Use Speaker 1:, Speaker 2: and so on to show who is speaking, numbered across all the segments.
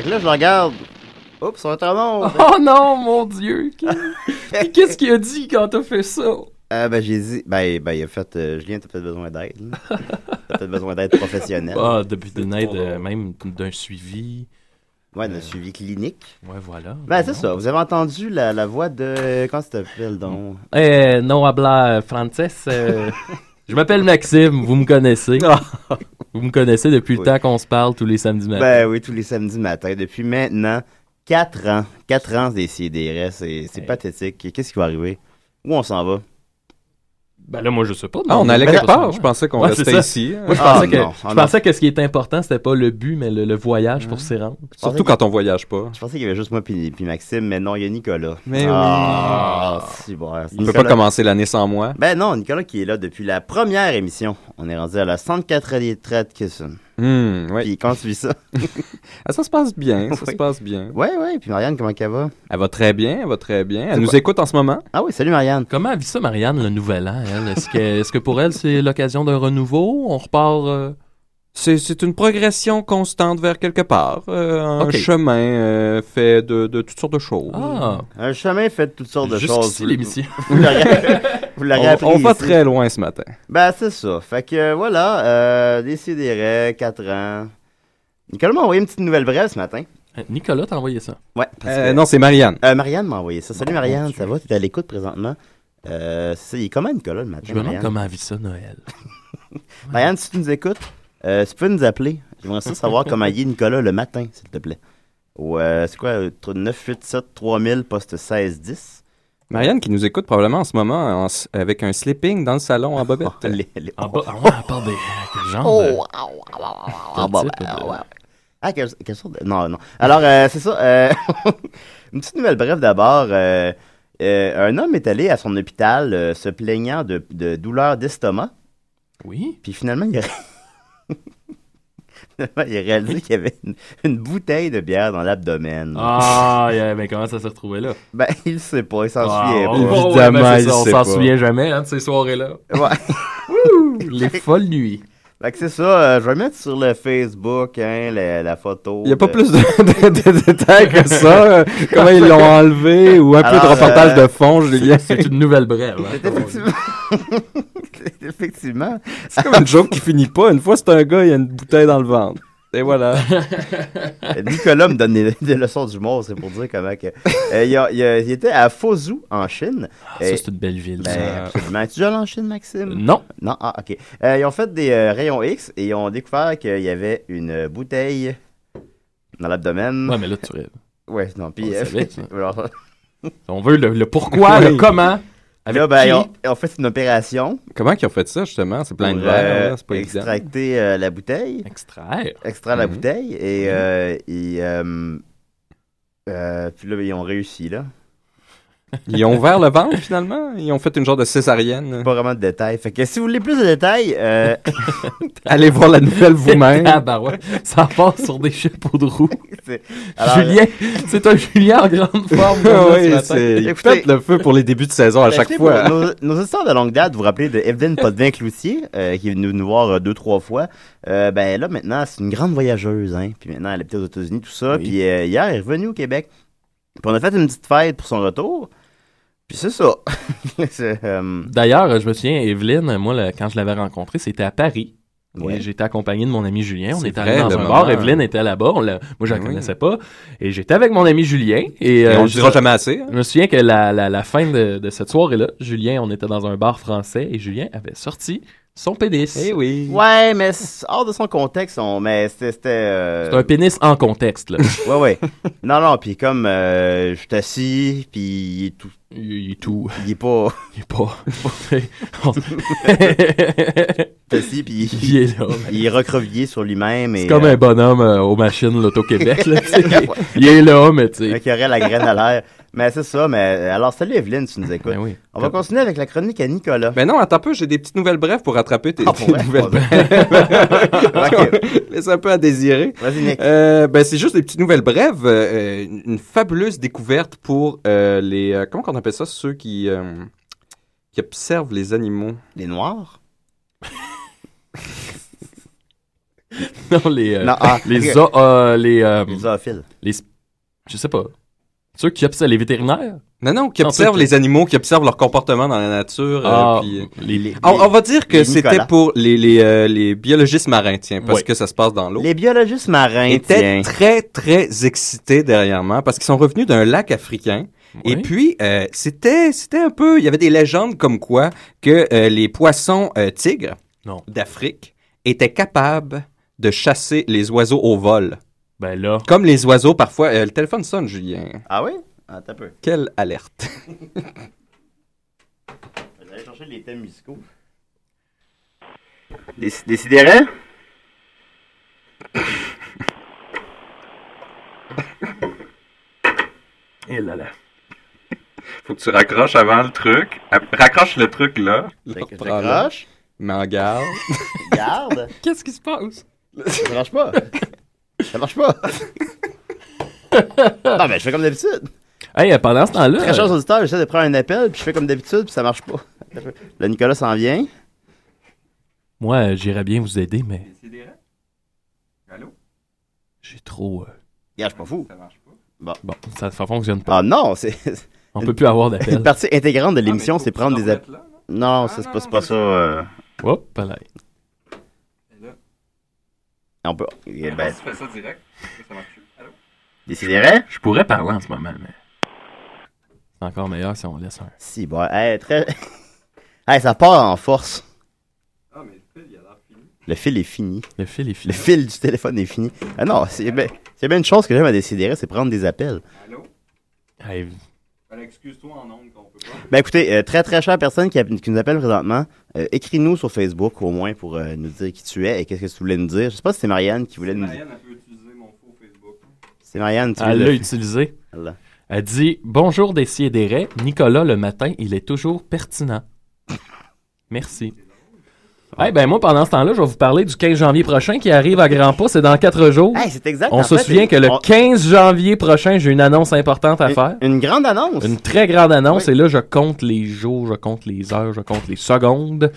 Speaker 1: Fait que là, je le regarde. Oups, on est très bon.
Speaker 2: Oh non, mon Dieu! Qu'est-ce qu'il a dit quand t'as fait ça?
Speaker 1: Euh, ben, j'ai dit, ben, ben, il a fait, euh, Julien, t'as peut-être besoin d'aide. là. T'as peut-être besoin d'aide professionnelle.
Speaker 2: Ah, depuis d'une aide, euh, même d'un suivi.
Speaker 1: Ouais, d'un suivi clinique.
Speaker 2: Ouais, voilà.
Speaker 1: Ben, c'est ça. Vous avez entendu la, la voix de. Comment ça s'appelle donc?
Speaker 2: Eh, non habla français. je m'appelle Maxime, vous me connaissez. vous me connaissez depuis le
Speaker 1: Oui.
Speaker 2: temps qu'on se parle tous les samedis matins.
Speaker 1: Ben oui, tous les samedis matins. Depuis maintenant 4 ans. 4 ans des CDR. C'est c'est pathétique. Qu'est-ce qui va arriver? Où on s'en va?
Speaker 2: Ben là, moi, je sais pas.
Speaker 3: Ah, on allait
Speaker 2: Ben,
Speaker 3: quelque
Speaker 2: pas
Speaker 3: part. Je pensais qu'on
Speaker 2: Ouais,
Speaker 3: restait ici.
Speaker 2: Moi, je
Speaker 1: Ah,
Speaker 2: pensais, que,
Speaker 1: non.
Speaker 2: je
Speaker 1: Ah,
Speaker 2: pensais que ce qui était important, c'était pas le but, mais le, le voyage pour s'y rendre.
Speaker 3: Surtout quand on voyage pas.
Speaker 1: Je pensais qu'il y avait juste moi puis, puis Maxime, mais non, il y a Nicolas.
Speaker 3: Mais
Speaker 1: ah, si bon.
Speaker 3: On ne peut pas commencer l'année sans moi.
Speaker 1: Ben non, Nicolas qui est là depuis la première émission. On est rendu à la 104 retraite
Speaker 3: Hum, ouais.
Speaker 1: Puis quand tu vis ça?
Speaker 3: Ah, ça se passe bien, ça
Speaker 1: Oui.
Speaker 3: se passe bien.
Speaker 1: Ouais, ouais. Puis Marianne, comment qu'elle va?
Speaker 3: Elle va très bien, elle va très bien. Elle nous
Speaker 1: quoi?
Speaker 3: écoute en ce moment.
Speaker 1: Ah oui, salut Marianne.
Speaker 2: Comment vit ça, Marianne, le nouvel an? elle? Est-ce que, est-ce que pour elle, c'est l'occasion d'un renouveau? On repart... euh,
Speaker 3: C'est, c'est une progression constante vers quelque part. euh, un chemin euh, fait de, de toutes sortes de choses.
Speaker 2: Ah,
Speaker 1: Un chemin fait de toutes sortes de choses.
Speaker 2: jusqu'ici l'émission.
Speaker 1: Vous vous l'aurez
Speaker 3: On,
Speaker 1: appris
Speaker 3: on va
Speaker 1: ici.
Speaker 3: très loin ce matin.
Speaker 1: Ben, c'est ça. Fait que euh, voilà, euh, décidérez, 4 ans. Nicolas m'a envoyé une petite nouvelle brève ce matin.
Speaker 2: Nicolas t'a envoyé ça.
Speaker 1: Ouais. parce
Speaker 3: Euh,
Speaker 1: que-
Speaker 3: non, c'est Marianne.
Speaker 1: Euh, Marianne m'a envoyé ça. Salut Marianne, ça va? T'es à l'écoute présentement? Euh, c'est il est comment Nicolas le matin?
Speaker 2: Je me demande comment elle vit ça, Noël.
Speaker 1: Marianne, si tu nous écoutes, euh, tu peux nous appeler. J'aimerais ça savoir comment il est Nicolas le matin, s'il te plaît. Ou, euh, c'est quoi, euh, 987 3000 poste 1610?
Speaker 3: Marianne qui nous écoute probablement en ce moment en avec un sleeping dans le salon en bobette.
Speaker 1: Oh, les- les-
Speaker 2: En bas, ah ouais, à part des... Genre
Speaker 1: Oh, wow. Ah, quelle, quelle sorte de... Non, non. Alors, euh, c'est ça. euh, une petite nouvelle brève d'abord. euh, euh, un homme est allé à son hôpital euh, se plaignant de, de douleurs d'estomac.
Speaker 2: Oui?
Speaker 1: Puis finalement, il a... finalement, il a réalisé qu'il y avait une, une bouteille de bière dans l'abdomen.
Speaker 2: Ah, yeah, mais comment ça s'est retrouvé là?
Speaker 1: Ben, il sait pas, il s'en
Speaker 2: Ah,
Speaker 1: souvient
Speaker 2: oh,
Speaker 1: pas.
Speaker 2: ouais,
Speaker 3: Évidemment,
Speaker 2: ben, c'est
Speaker 3: il
Speaker 2: ça, on s'en souvient jamais hein, de ces soirées-là.
Speaker 1: Ouais.
Speaker 2: Les folles nuits.
Speaker 1: Fait que c'est ça, euh, je vais mettre sur le Facebook hein, la, la photo.
Speaker 3: Il n'y a pas plus de, de- de détails que ça. euh, comment ils l'ont enlevé ou un peu de reportage
Speaker 1: euh,
Speaker 3: de fond, Julien?
Speaker 2: C'est une nouvelle brève. hein.
Speaker 1: C'est effectivement... C'est effectivement...
Speaker 3: C'est comme une joke qui finit pas. Une fois, c'est un gars, il y a une bouteille dans le ventre. Et voilà.
Speaker 1: Nicolas me donne des, des leçons d'humour, c'est pour dire comment que... Euh, il, a- il a- il était à Fuzhou, en Chine.
Speaker 2: Ah,
Speaker 1: Et-
Speaker 2: ça, c'est une belle ville.
Speaker 1: Ben, absolument. Es-tu déjà allé en Chine, Maxime?
Speaker 2: Non.
Speaker 1: Non? Ah, OK. Euh, ils ont fait des euh, rayons X et ils ont découvert qu'il y avait une bouteille dans l'abdomen.
Speaker 2: Ouais, mais là, tu rêves.
Speaker 1: Ouais, non, puis...
Speaker 2: On
Speaker 1: euh,
Speaker 2: savait, ça.
Speaker 1: alors,
Speaker 2: On veut le, le pourquoi,
Speaker 3: Oui.
Speaker 2: le comment. Avec
Speaker 1: là, ben,
Speaker 2: qui?
Speaker 1: ils ont, ils ont fait une opération
Speaker 3: Comment ils ont fait ça, justement? C'est plein de verre,
Speaker 1: euh,
Speaker 3: là, c'est pas évident.
Speaker 1: extracter euh, la bouteille,
Speaker 2: Extraire.
Speaker 1: extraire la
Speaker 3: Mhm.
Speaker 1: bouteille, et euh, ils, euh, euh, puis là, ils ont réussi, là.
Speaker 3: Ils ont ouvert le ventre, finalement? Ils ont fait une genre de césarienne?
Speaker 1: Pas vraiment de détails. Fait que si vous voulez plus de détails, euh,
Speaker 3: Allez voir la nouvelle vous-même.
Speaker 2: Ah, bah ouais. Ça part sur des chapeaux de roue.
Speaker 1: c'est- alors,
Speaker 2: Julien, c'est un Julien en grande forme. Comme là, ce
Speaker 3: oui,
Speaker 2: matin.
Speaker 3: c'est... Ils
Speaker 1: Écoutez-
Speaker 3: pètent le feu pour les débuts de saison à
Speaker 1: Ben,
Speaker 3: chaque
Speaker 1: écoutez,
Speaker 3: fois.
Speaker 1: pour Nos, nos histoires de longue date, vous vous rappelez de Evelyne Potvin-Cloutier, euh, qui est venue nous voir euh, deux, trois fois. Euh, ben là, maintenant, c'est une grande voyageuse. Hein. Puis maintenant, elle habite aux États-Unis, tout ça.
Speaker 2: Oui.
Speaker 1: Puis euh, hier, elle est revenue au Québec. Puis on a fait une petite fête pour son retour. Puis c'est ça. Euh,
Speaker 2: D'ailleurs, je me souviens, Evelyne, moi, là, quand je l'avais rencontrée, c'était à Paris.
Speaker 1: Ouais.
Speaker 2: J'étais accompagné de mon ami Julien. On était allé dans un
Speaker 3: moment.
Speaker 2: bar. Evelyne était là-bas. Moi, je la
Speaker 3: Oui.
Speaker 2: connaissais pas. Et j'étais avec mon ami Julien. Et,
Speaker 3: Et
Speaker 2: euh,
Speaker 3: on le
Speaker 2: je-
Speaker 3: dira jamais assez. hein.
Speaker 2: Je me souviens que la, la, la fin de, de cette soirée-là, Julien, on était dans un bar français et Julien avait sorti son pénis.
Speaker 3: Eh oui.
Speaker 1: Ouais, mais hors de son contexte, on... mais c'était... c'était, euh,
Speaker 2: C'est un pénis en contexte, là.
Speaker 1: Ouais, ouais. non, non, puis comme euh, je suis assis, puis il est tout...
Speaker 2: il, est tout.
Speaker 1: Il est pas...
Speaker 2: Il est pas.
Speaker 1: Il est assis, puis il,
Speaker 2: il est là. mais
Speaker 1: il est recroquevillé sur lui-même. et,
Speaker 2: C'est comme
Speaker 1: euh,
Speaker 2: un bonhomme euh, aux machines l'Auto-Québec, là, tu sais. Il est là, mais tu sais.
Speaker 1: Avec aurait la graine à l'air. Mais c'est ça, mais alors salut Evelyne, si tu nous écoutes.
Speaker 2: Ben oui.
Speaker 1: On va continuer avec la chronique à Nicolas.
Speaker 3: Ben non, attends un peu, j'ai des petites nouvelles brèves pour rattraper tes,
Speaker 1: Ah,
Speaker 3: tes nouvelles brèves.
Speaker 1: Ok.
Speaker 3: Laisse un peu à désirer.
Speaker 1: Vas-y Nick.
Speaker 3: Euh, ben c'est juste des petites nouvelles brèves. euh, une, fabuleuse découverte pour euh, les... euh, comment qu'on appelle ça? Ceux qui, euh, qui observent les animaux?
Speaker 1: Les noirs?
Speaker 2: Non, les. euh,
Speaker 1: non, ah,
Speaker 2: les. zo- euh, les, euh,
Speaker 1: Les zoophiles.
Speaker 2: les. Je sais pas. Ceux qui observent les vétérinaires?
Speaker 3: Non, non, qui observent les animaux, qui observent leur comportement dans la nature. euh,
Speaker 2: Ah,
Speaker 3: puis, euh,
Speaker 2: les,
Speaker 1: Les,
Speaker 3: on, on va dire que c'était pour les, les, euh, les biologistes marins, tiens, parce que ça se passe dans l'eau.
Speaker 1: les biologistes marins,
Speaker 3: étaient
Speaker 1: tiens.
Speaker 3: très, très excités dernièrement parce qu'ils sont revenus d'un lac africain. Et puis, euh, c'était, c'était un peu, il y avait des légendes comme quoi que euh, les poissons euh, tigres
Speaker 2: Non.
Speaker 3: d'Afrique étaient capables de chasser les oiseaux au vol.
Speaker 2: Ben là.
Speaker 3: Comme les oiseaux, parfois, euh, le téléphone sonne, Julien.
Speaker 1: Ah oui? Attends un peu.
Speaker 3: Quelle alerte.
Speaker 1: Je vais aller chercher les thèmes musicaux. Des, décidérez?
Speaker 2: Et là là.
Speaker 3: Faut que tu raccroches avant le truc. Raccroche le truc là.
Speaker 1: Fait que je
Speaker 3: Prends-le.
Speaker 1: raccroche.
Speaker 3: Mais en garde.
Speaker 1: Garde.
Speaker 2: Qu'est-ce qui se passe?
Speaker 1: Ça marche pas. Ça marche pas. non, mais je fais comme d'habitude.
Speaker 2: Hey, euh, pendant ce temps-là.
Speaker 1: Très chers auditeurs, j'essaie de prendre un appel, puis je fais comme d'habitude, puis ça marche pas. Là, Nicolas s'en vient.
Speaker 2: Moi, euh, j'irais bien vous aider, mais
Speaker 3: Allô?
Speaker 2: j'ai trop. euh,
Speaker 1: Gars, je suis pas fou.
Speaker 3: Ça marche pas.
Speaker 2: Bon, ça, ça fonctionne pas.
Speaker 1: Ah non, c'est
Speaker 2: On peut plus avoir
Speaker 1: une
Speaker 2: d'appel.
Speaker 1: partie intégrante de l'émission, c'est prendre des appels. Non, ça, c'est pas, pas ça. euh,
Speaker 2: Hop, là.
Speaker 1: On peut. eh Ben,
Speaker 3: fais ça direct, ça marche plus. Allô?
Speaker 1: décidérez?
Speaker 2: Je pourrais parler en ce moment, mais. C'est encore meilleur si on laisse un.
Speaker 1: Si, bon, hey, très. hey, ça part en force.
Speaker 3: Ah, mais le fil, il a l'air fini.
Speaker 1: Le fil est fini.
Speaker 2: Le fil est
Speaker 1: Le
Speaker 2: fini.
Speaker 1: fil du téléphone est fini. Ah non, c'est bien, une chose que j'aime à décider, c'est prendre des appels.
Speaker 3: Allô?
Speaker 2: Hey,
Speaker 3: excuse-toi en ondes qu'on peut pas.
Speaker 1: Ben écoutez, euh, très très chère personne qui, a- qui nous appelle présentement, euh, écris-nous sur Facebook au moins pour euh, nous dire qui tu es et qu'est-ce que tu voulais nous dire. Je sais pas si c'est Marianne qui voulait nous dire.
Speaker 3: a pu utiliser mon faux Facebook.
Speaker 1: C'est Marianne, tu
Speaker 2: elle l'a
Speaker 1: le-
Speaker 2: utilisé.
Speaker 1: Là.
Speaker 2: Elle dit Bonjour des des Nicolas, le matin, il est toujours pertinent. Merci. Eh ben moi, pendant ce temps-là, je vais vous parler du 15 janvier prochain qui arrive à grands pas. C'est dans quatre jours.
Speaker 1: Hey, c'est exact.
Speaker 2: On
Speaker 1: en
Speaker 2: se
Speaker 1: fait,
Speaker 2: souvient que le
Speaker 1: on-
Speaker 2: 15 janvier prochain, j'ai une annonce importante à faire.
Speaker 1: Une, grande annonce.
Speaker 2: Une très grande annonce.
Speaker 1: Oui.
Speaker 2: Et là, je compte les jours, je compte les heures, je compte les secondes.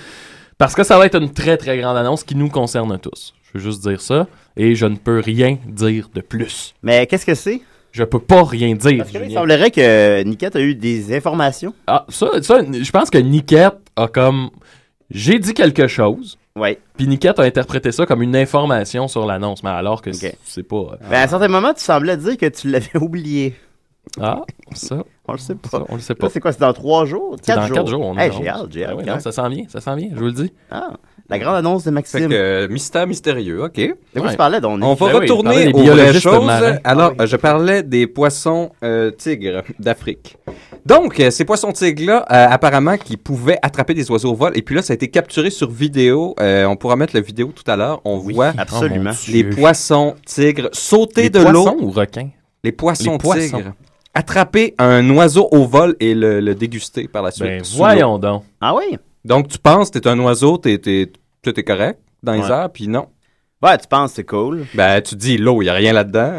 Speaker 2: Parce que ça va être une très, très grande annonce qui nous concerne tous. Je veux juste dire ça. Et je ne peux rien dire de plus.
Speaker 1: Mais qu'est-ce que c'est?
Speaker 2: Je peux pas rien dire.
Speaker 1: Parce que là, il
Speaker 2: Julien.
Speaker 1: semblerait que Niket a eu des informations.
Speaker 2: Ah, ça, ça, je pense que Niket a comme. J'ai dit quelque chose.
Speaker 1: Oui.
Speaker 2: Puis Niket a interprété ça comme une information sur l'annonce. Mais alors que c'est-
Speaker 1: Ok.
Speaker 2: c'est pas. euh,
Speaker 1: Ben, à un certain moment, tu semblais dire que tu l'avais oublié.
Speaker 2: Ah, ça,
Speaker 1: On le sait pas.
Speaker 2: ça, on le sait pas.
Speaker 1: C'est quoi? C'est dans trois jours? Quatre
Speaker 2: dans
Speaker 1: jours?
Speaker 2: quatre jours. On
Speaker 1: Hey, j'ai hâte, j'ai
Speaker 2: Ah
Speaker 1: hâte.
Speaker 2: oui,
Speaker 1: quand
Speaker 2: non, ça s'en vient, ça s'en vient, je vous le dis.
Speaker 1: Ah.
Speaker 4: La grande annonce de
Speaker 3: Fait
Speaker 4: Maxime.
Speaker 3: que, euh, mystère mystérieux, OK.
Speaker 4: De quoi
Speaker 2: Ouais.
Speaker 4: tu parlais, donc?
Speaker 3: On va
Speaker 2: Ben oui,
Speaker 3: retourner
Speaker 2: parler des
Speaker 3: aux vraies choses. Alors,
Speaker 4: Ah oui.
Speaker 3: je parlais des poissons euh, tigres d'Afrique. Donc, euh, ces poissons tigres-là, euh, apparemment, qui pouvaient attraper des oiseaux au vol. Et puis là, ça a été capturé sur vidéo. Euh, on pourra mettre la vidéo tout à l'heure. On
Speaker 4: Oui,
Speaker 3: voit
Speaker 4: absolument.
Speaker 2: Oh, mon
Speaker 3: les poissons tigres sauter
Speaker 2: Les
Speaker 3: de
Speaker 2: poissons
Speaker 3: l'eau.
Speaker 2: ou requins?
Speaker 3: Les poissons
Speaker 2: Les poissons.
Speaker 3: tigres. Attraper un oiseau au vol et le, le déguster par la suite.
Speaker 2: Ben,
Speaker 3: l'eau.
Speaker 2: voyons donc.
Speaker 4: Ah oui?
Speaker 3: Donc, tu penses que t'es un oiseau, t'es, t'es, tout est correct dans les airs, puis non.
Speaker 4: Ouais, tu penses, c'est cool.
Speaker 3: Ben, tu dis, l'eau, il a rien là-dedans.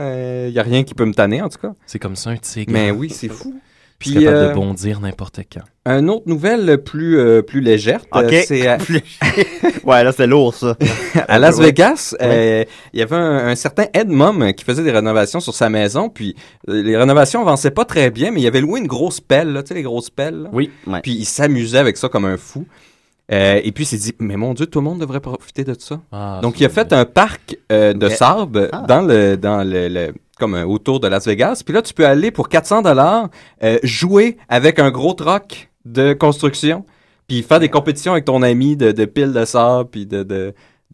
Speaker 3: Il y a rien qui peut me tanner, en tout cas.
Speaker 2: C'est comme ça un tigre.
Speaker 3: Mais oui, c'est fou.
Speaker 2: Puis, capable
Speaker 3: euh,
Speaker 2: de bondir n'importe quand.
Speaker 3: une autre nouvelle plus, euh, plus légère, euh,
Speaker 4: Ok.
Speaker 3: c'est euh,
Speaker 4: ouais, là, c'est lourd, ça.
Speaker 3: à Las
Speaker 4: Ouais.
Speaker 3: Vegas, euh, il y avait un, un certain Ed Mum qui faisait des rénovations sur sa maison, puis euh, les rénovations avançaient pas très bien, mais il avait loué une grosse pelle, là, tu sais, les grosses pelles. là.
Speaker 2: Oui.
Speaker 4: Ouais.
Speaker 3: Puis il s'amusait avec ça comme un fou. Euh, et puis il s'est dit, mais mon Dieu, tout le monde devrait profiter de ça.
Speaker 2: Ah,
Speaker 3: Donc, il a fait un parc euh, de
Speaker 4: Ok.
Speaker 3: sable
Speaker 4: Ah.
Speaker 3: dans le dans le, le- comme euh, autour de Las Vegas. Puis là, tu peux aller pour 400 dollars jouer avec un gros troc de construction, puis faire des compétitions avec ton ami de, piles de sable, puis de,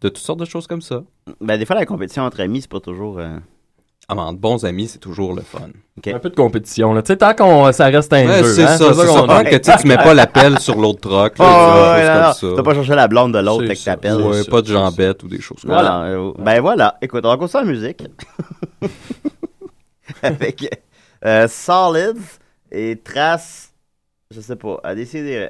Speaker 3: de toutes sortes de choses comme ça.
Speaker 4: Ben, des fois, la compétition entre amis, c'est pas toujours. euh,
Speaker 3: entre bons amis, c'est toujours le fun.
Speaker 2: Un peu de compétition, là. Tu sais, tant qu'on, ça reste un
Speaker 3: Ouais,
Speaker 2: jeu.
Speaker 3: c'est
Speaker 2: hein,
Speaker 3: ça, c'est ça. Tant que tu mets pas la pelle sur l'autre troc,
Speaker 4: Oh,
Speaker 3: là,
Speaker 4: ouais,
Speaker 3: comme ça.
Speaker 4: T'as pas cherché la blonde de l'autre avec
Speaker 2: ça.
Speaker 4: ta pelle.
Speaker 3: Ouais, pas de jambette ou des choses comme ça.
Speaker 4: Voilà. euh, ben voilà. Écoute, on va continuer la musique. Avec euh, Solids et Trace. Je sais pas. À décider.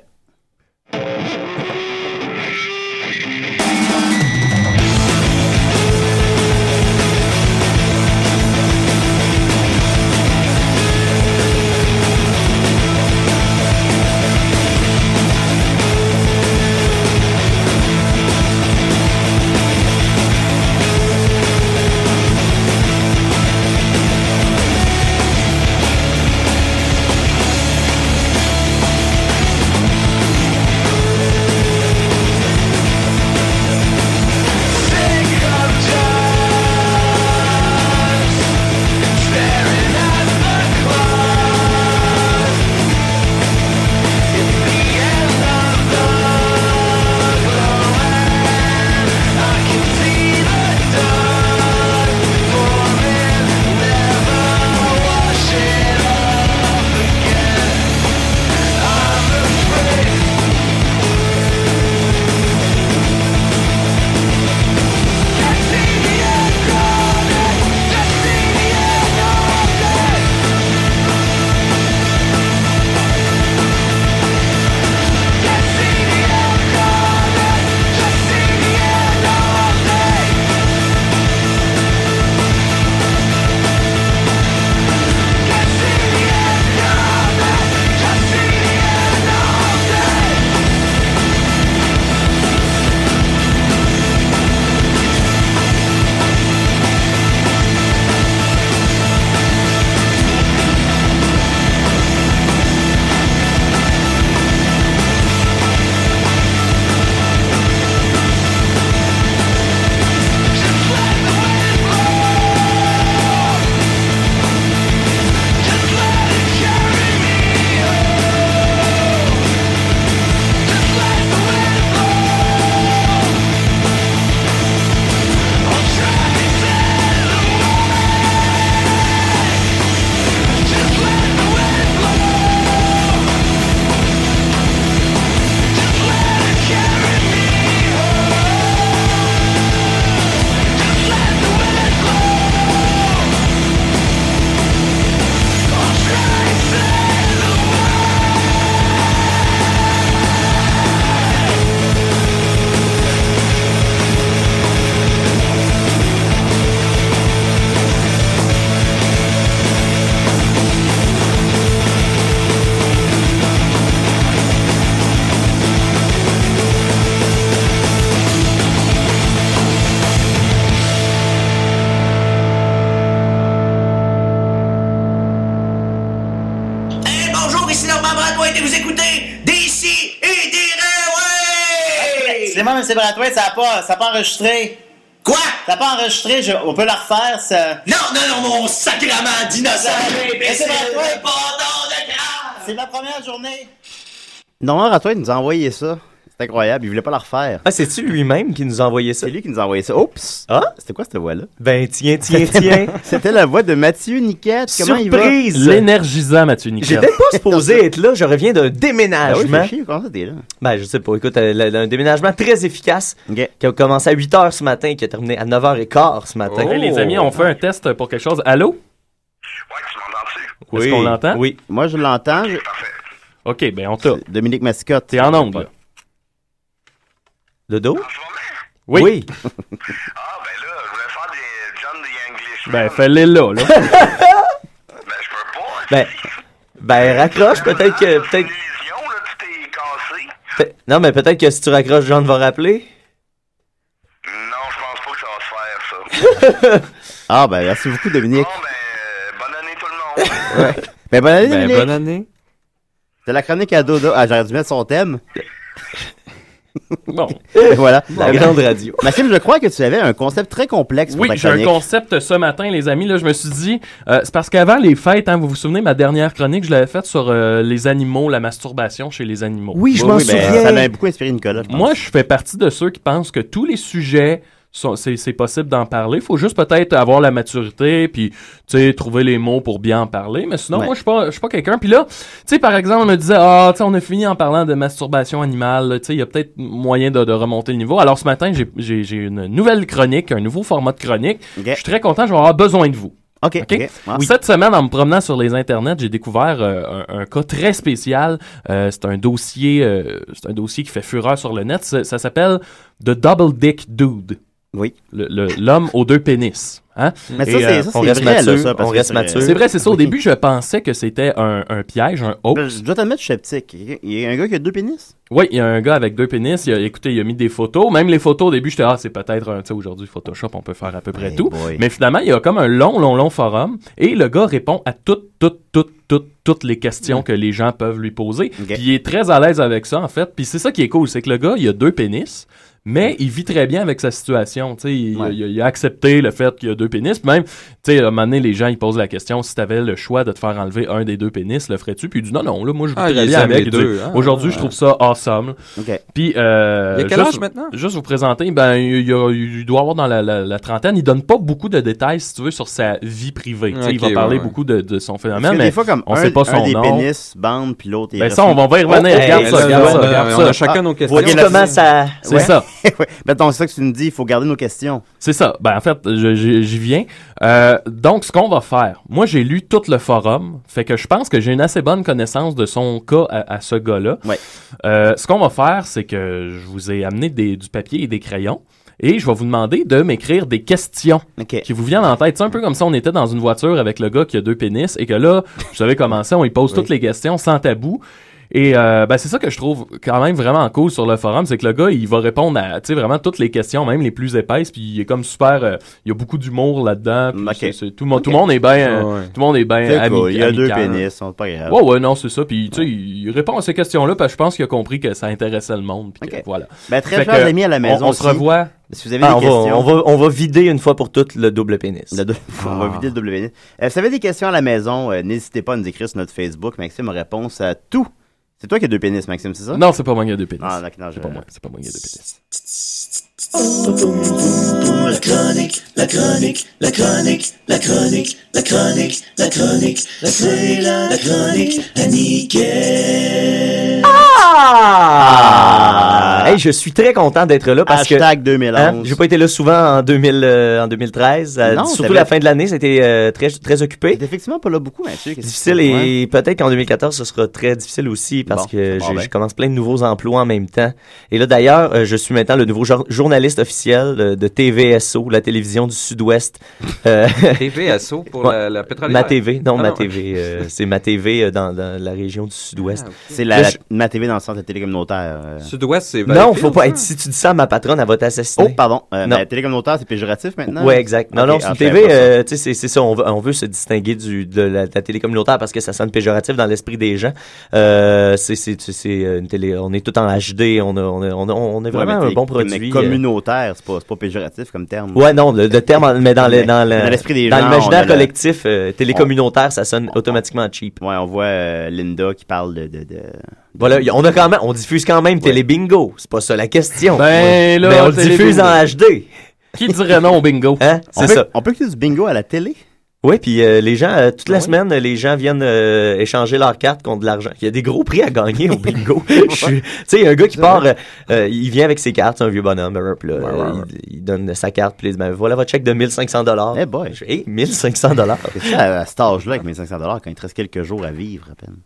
Speaker 5: Pas, ça a pas enregistré.
Speaker 6: Quoi?
Speaker 5: Ça n'a pas enregistré, je- on peut la refaire, ça.
Speaker 6: Non, non, non, mon sacrement d'innocent!
Speaker 5: Toi.
Speaker 6: le bâton de!
Speaker 5: C'est ma première journée.
Speaker 4: Normand Ratois nous a envoyé ça. C'est
Speaker 1: incroyable. Il voulait pas la refaire.
Speaker 7: Ah, c'est-tu lui-même qui nous a envoyé ça?
Speaker 1: C'est lui qui nous a envoyé ça. Oups!
Speaker 7: Ah?
Speaker 1: C'était quoi cette voix-là?
Speaker 7: Ben, tiens, tiens, tiens.
Speaker 1: C'était la voix de Mathieu Niquette. Comment il va?
Speaker 7: Surprise!
Speaker 2: L'énergisant, Mathieu Niquette.
Speaker 7: J'étais pas supposé être là, je reviens d'un
Speaker 1: Ah oui,
Speaker 7: déménagement.
Speaker 1: chier, comment ça t'es là?
Speaker 7: Ben, je sais pas. Écoute, euh, un déménagement très efficace qui a commencé à 8 h ce matin, qui a terminé à 9 h 15 ce matin.
Speaker 2: Hey, les amis, on fait un test pour quelque chose. Allô?
Speaker 8: Ouais, tu m'entends-tu?
Speaker 2: Est-ce qu'on l'entend?
Speaker 7: Oui.
Speaker 1: Moi, je l'entends. je-
Speaker 8: Parfait.
Speaker 2: OK, ben on t'a.
Speaker 1: Dominique Mascotte.
Speaker 2: T'es en ongle, là.
Speaker 7: Le dos?
Speaker 8: En ce moment?
Speaker 2: Oui.
Speaker 8: Ah, ben là, je voulais faire des John the English.
Speaker 2: Ben, fais-les là, là.
Speaker 8: Ben, je peux pas.
Speaker 7: Ben, ben, raccroche, peut-être que,
Speaker 8: Une
Speaker 7: peut-être, non, mais peut-être que si tu raccroches, John va rappeler.
Speaker 8: Non, je pense pas que ça va se faire, ça.
Speaker 1: Ah, ben, merci beaucoup, Dominique.
Speaker 8: Bon, ben, euh, bonne année tout le monde.
Speaker 1: Ben, bonne année,
Speaker 3: Ben,
Speaker 1: Dominique.
Speaker 3: bonne année.
Speaker 1: C'est la chronique à Dodo. Ah, j'aurais dû mettre son thème.
Speaker 2: Bon.
Speaker 1: Voilà.
Speaker 7: La grande radio.
Speaker 1: Maxime, je crois que tu avais un concept très complexe pour
Speaker 2: Oui,
Speaker 1: ta
Speaker 2: j'ai un concept ce matin, les amis. Là, je me suis dit, euh, c'est parce qu'avant les fêtes, hein, vous vous souvenez, ma dernière chronique, je l'avais faite sur euh, les animaux, la masturbation chez les animaux.
Speaker 7: Oui, je
Speaker 1: Oui,
Speaker 7: m'en
Speaker 1: oui, ben,
Speaker 7: souviens.
Speaker 1: ça m'a beaucoup inspiré Nicolas. je pense.
Speaker 2: Moi, je fais partie de ceux qui pensent que tous les sujets c'est possible d'en parler. Il faut juste peut-être avoir la maturité, puis trouver les mots pour bien en parler. Mais sinon,
Speaker 1: Ouais.
Speaker 2: moi, je suis pas, pas quelqu'un. Puis là, tu sais, par exemple, on me disait, ah, tu on a fini en parlant de masturbation animale. Tu sais, il y a peut-être moyen de, de remonter le niveau. Alors ce matin, j'ai- une nouvelle chronique, un nouveau format de chronique.
Speaker 1: Ok.
Speaker 2: Je suis très content. Je vais avoir besoin de vous.
Speaker 1: Ok,
Speaker 2: OK?
Speaker 1: ok. Ah.
Speaker 2: Cette semaine, en me promenant sur les internets, j'ai découvert euh, un, un cas très spécial. Euh, c'est un dossier, euh, c'est un dossier qui fait fureur sur le net. Ça, ça s'appelle The Double Dick Dude.
Speaker 1: Oui.
Speaker 2: Le- le- L'homme aux deux pénis. Hein?
Speaker 1: Mais ça,
Speaker 2: Et,
Speaker 1: c'est
Speaker 2: euh,
Speaker 7: on reste
Speaker 1: vrai, là, ça, parce
Speaker 7: on
Speaker 1: que
Speaker 7: reste
Speaker 1: c'est-
Speaker 7: mature.
Speaker 2: C'est vrai, c'est ça. Au
Speaker 1: Oui.
Speaker 2: début, je pensais que c'était un, un piège, un hoax.
Speaker 1: Je dois t'admettre, je suis sceptique. Il y a un gars qui a deux pénis?
Speaker 2: Oui, il y a un gars avec deux pénis. Il a, écoutez, il a mis des photos. Même les photos, au début, j'étais, ah, c'est peut-être un, tu sais, aujourd'hui, Photoshop, on peut faire à peu près
Speaker 1: Hey
Speaker 2: tout.
Speaker 1: boy.
Speaker 2: Mais finalement, il y a comme un long, long, long forum. Et le gars répond à toutes, toutes, toutes, toutes, toutes les questions que les gens peuvent lui poser. Puis il est très à l'aise avec ça, en fait. Puis c'est ça qui est cool, c'est que le gars, il a deux pénis. Mais il vit très bien avec sa situation. Tu sais, il,
Speaker 1: Ouais.
Speaker 2: il a- il a accepté le fait qu'il y a deux pénis. Même, tu sais, à un moment donné, les gens, ils posent la question si tu avais le choix de te faire enlever un des deux pénis, le ferais-tu? Puis il dit non, non, là, moi, je vis
Speaker 3: Ah,
Speaker 2: très bien avec.
Speaker 3: deux, hein.
Speaker 2: Aujourd'hui, je trouve ça awesome.
Speaker 1: Ok.
Speaker 2: Puis, euh,
Speaker 3: Il a quel
Speaker 2: juste-
Speaker 3: âge maintenant?
Speaker 2: Juste vous présenter, ben, il, y a- il doit avoir dans la, la- la trentaine. Il donne pas beaucoup de détails, si tu veux, sur sa vie privée. Il va parler
Speaker 3: ouais,
Speaker 2: beaucoup de, de son phénomène, mais
Speaker 1: des fois, comme
Speaker 2: on
Speaker 1: un,
Speaker 2: sait pas
Speaker 1: un
Speaker 2: son
Speaker 1: des
Speaker 2: nom.
Speaker 1: pénis bande, puis l'autre
Speaker 2: ben ça, on va, y revenir.
Speaker 7: Oh,
Speaker 2: regarde ça, regarde ça,
Speaker 3: on, a, chacun nos questions.
Speaker 7: Comment ça...
Speaker 2: C'est ça.
Speaker 1: ouais. Ben, donc, c'est ça que tu nous dis, il faut garder nos questions.
Speaker 2: C'est ça. Ben, en fait, j'y viens. Euh, donc, ce qu'on va faire, moi, j'ai lu tout le forum, fait que je pense que j'ai une assez bonne connaissance de son cas à, à ce gars-là.
Speaker 1: Ouais.
Speaker 2: Euh, ce qu'on va faire, c'est que je vous ai amené des- du papier et des crayons, et je vais vous demander de m'écrire des questions qui vous viennent en tête. C'est un peu comme si on était dans une voiture avec le gars qui a deux pénis, et que là, vous savez comment c'est, on lui pose toutes les questions sans tabou. Et euh, ben, c'est ça que je trouve quand même vraiment cool sur le forum, c'est que le gars, il va répondre à tu sais, vraiment toutes les questions, même les plus épaisses, puis il est comme super, euh, il y a beaucoup d'humour là-dedans. puis
Speaker 1: Ok.
Speaker 2: c'est- c'est- tout, le monde- tout le monde est bien, euh,
Speaker 3: Ouais,
Speaker 2: tout le monde est bien
Speaker 1: C'est
Speaker 2: ami-
Speaker 1: cool, il y a deux
Speaker 2: amical.
Speaker 1: pénis, c'est pas grave.
Speaker 2: Ouais, ouais, non, c'est ça. Puis, tu sais, il il répond à ces questions-là parce que je pense qu'il a compris que ça intéressait le monde. Puis que,
Speaker 1: Ok.
Speaker 2: voilà.
Speaker 1: Ben, très
Speaker 2: Fait
Speaker 1: chers
Speaker 2: que,
Speaker 1: amis à la maison
Speaker 2: On, on se
Speaker 1: aussi,
Speaker 2: revoit.
Speaker 1: Si vous avez
Speaker 7: Ah, on,
Speaker 1: des
Speaker 7: va,
Speaker 1: questions...
Speaker 7: on, va, on va vider une fois pour toutes le double pénis.
Speaker 1: Le On va vider le double pénis. Euh, si vous avez des questions à la maison, euh, n'hésitez pas à nous écrire sur notre Facebook. Maxime a réponse à tout. C'est toi qui as deux pénis, Maxime, c'est ça?
Speaker 2: Non, c'est pas moi qui a deux pénis.
Speaker 1: Ah, non,
Speaker 2: c'est
Speaker 1: je-
Speaker 2: pas moi. C'est pas moi qui a deux pénis.
Speaker 9: La chronique, la chronique, la chronique, la chronique, la chronique, la chronique, c'est la, la chronique à Nickel.
Speaker 7: Ah! Hey, je suis très content d'être là parce que
Speaker 1: Hashtag 2011.
Speaker 7: hein, j'ai pas été là souvent en 2000, euh, en 2013. Euh,
Speaker 1: Non,
Speaker 7: surtout la fin de l'année, c'était euh, très très occupé.
Speaker 1: T'es effectivement pas là beaucoup, Mathieu. Qu'est-ce
Speaker 7: Difficile et peut-être qu'en 2014 ce sera très difficile aussi parce
Speaker 1: Bon,
Speaker 7: que je commence plein de nouveaux emplois en même temps. Et là d'ailleurs, euh, je suis maintenant le nouveau jour- journaliste officiel de, de TVSO, la télévision du Sud-Ouest. Euh,
Speaker 3: TVSO pour
Speaker 7: Ouais.
Speaker 3: la, la pétrolière.
Speaker 7: ma TV, non
Speaker 3: Ah,
Speaker 7: ma
Speaker 3: non.
Speaker 7: TV, euh, c'est ma TV euh, dans, dans la région du Sud-Ouest.
Speaker 3: Ah.
Speaker 1: C'est la,
Speaker 7: Là,
Speaker 1: la-
Speaker 7: je-
Speaker 1: ma TV dans le centre de télé communautaire. euh.
Speaker 3: Sud-Ouest, c'est
Speaker 7: non, faut pas
Speaker 3: ça?
Speaker 7: être. Si tu dis ça à ma patronne, elle va t'assassiner.
Speaker 1: Oh, pardon. Euh,
Speaker 7: Non.
Speaker 1: la télé communautaire, c'est péjoratif maintenant?
Speaker 7: Ouais, exact. Non, non,
Speaker 1: ah,
Speaker 7: c'est une TV, euh, tu sais, c'est- ça, on veut, on veut se distinguer du, de la, de la télé communautaire parce que ça sonne péjoratif dans l'esprit des gens. Euh, c'est, c'est, c'est- c'est une télé, on est tout en HD, on a, on a, on a, on a
Speaker 1: Ouais,
Speaker 7: vraiment
Speaker 1: mais
Speaker 7: un bon
Speaker 1: mais
Speaker 7: produit. euh.
Speaker 1: communautaire, c'est pas, c'est pas péjoratif comme terme.
Speaker 7: Ouais, non, le, le terme, mais dans, le,
Speaker 1: Mais-
Speaker 7: dans, le-
Speaker 1: dans l'esprit des
Speaker 7: dans
Speaker 1: gens, on
Speaker 7: l'imaginaire collectif, euh, télé communautaire, ça sonne automatiquement cheap.
Speaker 1: Ouais, on voit euh, Linda qui parle de, de, de,
Speaker 7: Voilà, on a quand même, on diffuse quand même Télé Bingo. C'est pas ça la question.
Speaker 2: Ben, là,
Speaker 7: mais on le diffuse en HD.
Speaker 2: Qui dirait non au bingo?
Speaker 7: Hein?
Speaker 1: On
Speaker 7: C'est
Speaker 1: peut-
Speaker 7: ça.
Speaker 1: On peut écouter du bingo à la télé?
Speaker 7: Oui, puis euh, les gens, euh, toute la
Speaker 2: oui.
Speaker 7: semaine, les gens viennent euh, échanger leurs cartes contre de l'argent. Il y a des gros prix à gagner au bingo. Tu sais, il y a un gars qui part, il vient avec ses cartes, c'est un vieux bonhomme, puis là, il, il donne sa carte, puis il dit, ben, voilà votre chèque de 1500 dollars.
Speaker 1: Eh boy.
Speaker 7: Je fais, Hey, 1500 dollars.
Speaker 1: C'est ça, à cet âge-là, avec 1500 quand il te reste quelques jours à vivre à peine.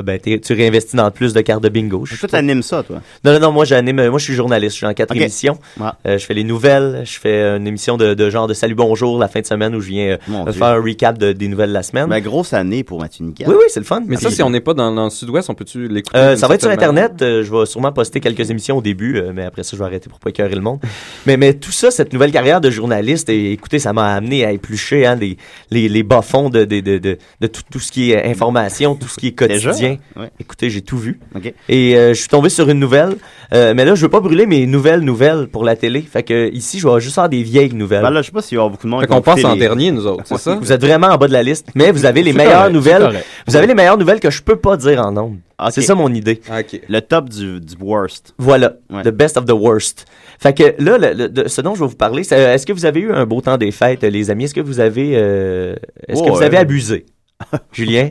Speaker 7: Ben, t'es- tu réinvestis dans plus de cartes de bingo. Je
Speaker 1: Toi, t'animes ça, toi?
Speaker 7: Non, non, non, moi j'anime, euh, moi je suis journaliste, je suis en quatre émissions.
Speaker 1: Ouais.
Speaker 7: Euh, je fais les nouvelles, je fais une émission de, de genre de Salut Bonjour la fin de semaine où je viens euh, faire un recap de- des nouvelles de la semaine.
Speaker 1: Ben, grosse année pour Mathieu Niquette.
Speaker 7: oui, oui, c'est le fun.
Speaker 3: Mais ça,
Speaker 7: Puis-
Speaker 3: si on n'est pas dans, dans le sud-ouest, on peut-tu l'écouter?
Speaker 7: Euh, ça va être sur Internet. euh, je vais sûrement poster quelques émissions au début, euh, mais après ça, je vais arrêter pour pas écœurer le monde. mais, mais tout ça, cette nouvelle carrière de journaliste, et écoutez, ça m'a amené à éplucher hein, les, les, les bas-fonds de, de, de, de, de tout, tout ce qui est information, tout ce qui est quotidien.
Speaker 1: Ouais.
Speaker 7: Écoutez, j'ai tout vu. Et euh, je suis tombé sur une nouvelle. Euh, mais là, je veux pas brûler mes nouvelles nouvelles pour la télé. Fait que ici, je vais juste faire des vieilles nouvelles.
Speaker 1: Ben là, je sais pas s'il y aura beaucoup de monde
Speaker 3: Fait qu'on passe en
Speaker 1: les-
Speaker 3: dernier, nous autres, c'est ça?
Speaker 7: Vous êtes vraiment en bas de la liste, mais vous avez les meilleures
Speaker 2: correct,
Speaker 7: nouvelles. Vous avez les meilleures nouvelles que je peux pas dire en nombre.
Speaker 1: Ok.
Speaker 7: C'est ça mon idée.
Speaker 3: Ah.
Speaker 1: Le top du, du worst.
Speaker 7: Voilà,
Speaker 1: Ouais.
Speaker 7: the best of the worst. Fait que là, le- le- de- ce dont je vais vous parler, c'est euh, est-ce que vous avez eu un beau temps des fêtes, les amis? Est-ce que vous avez, euh, est-ce que vous avez abusé? Julien?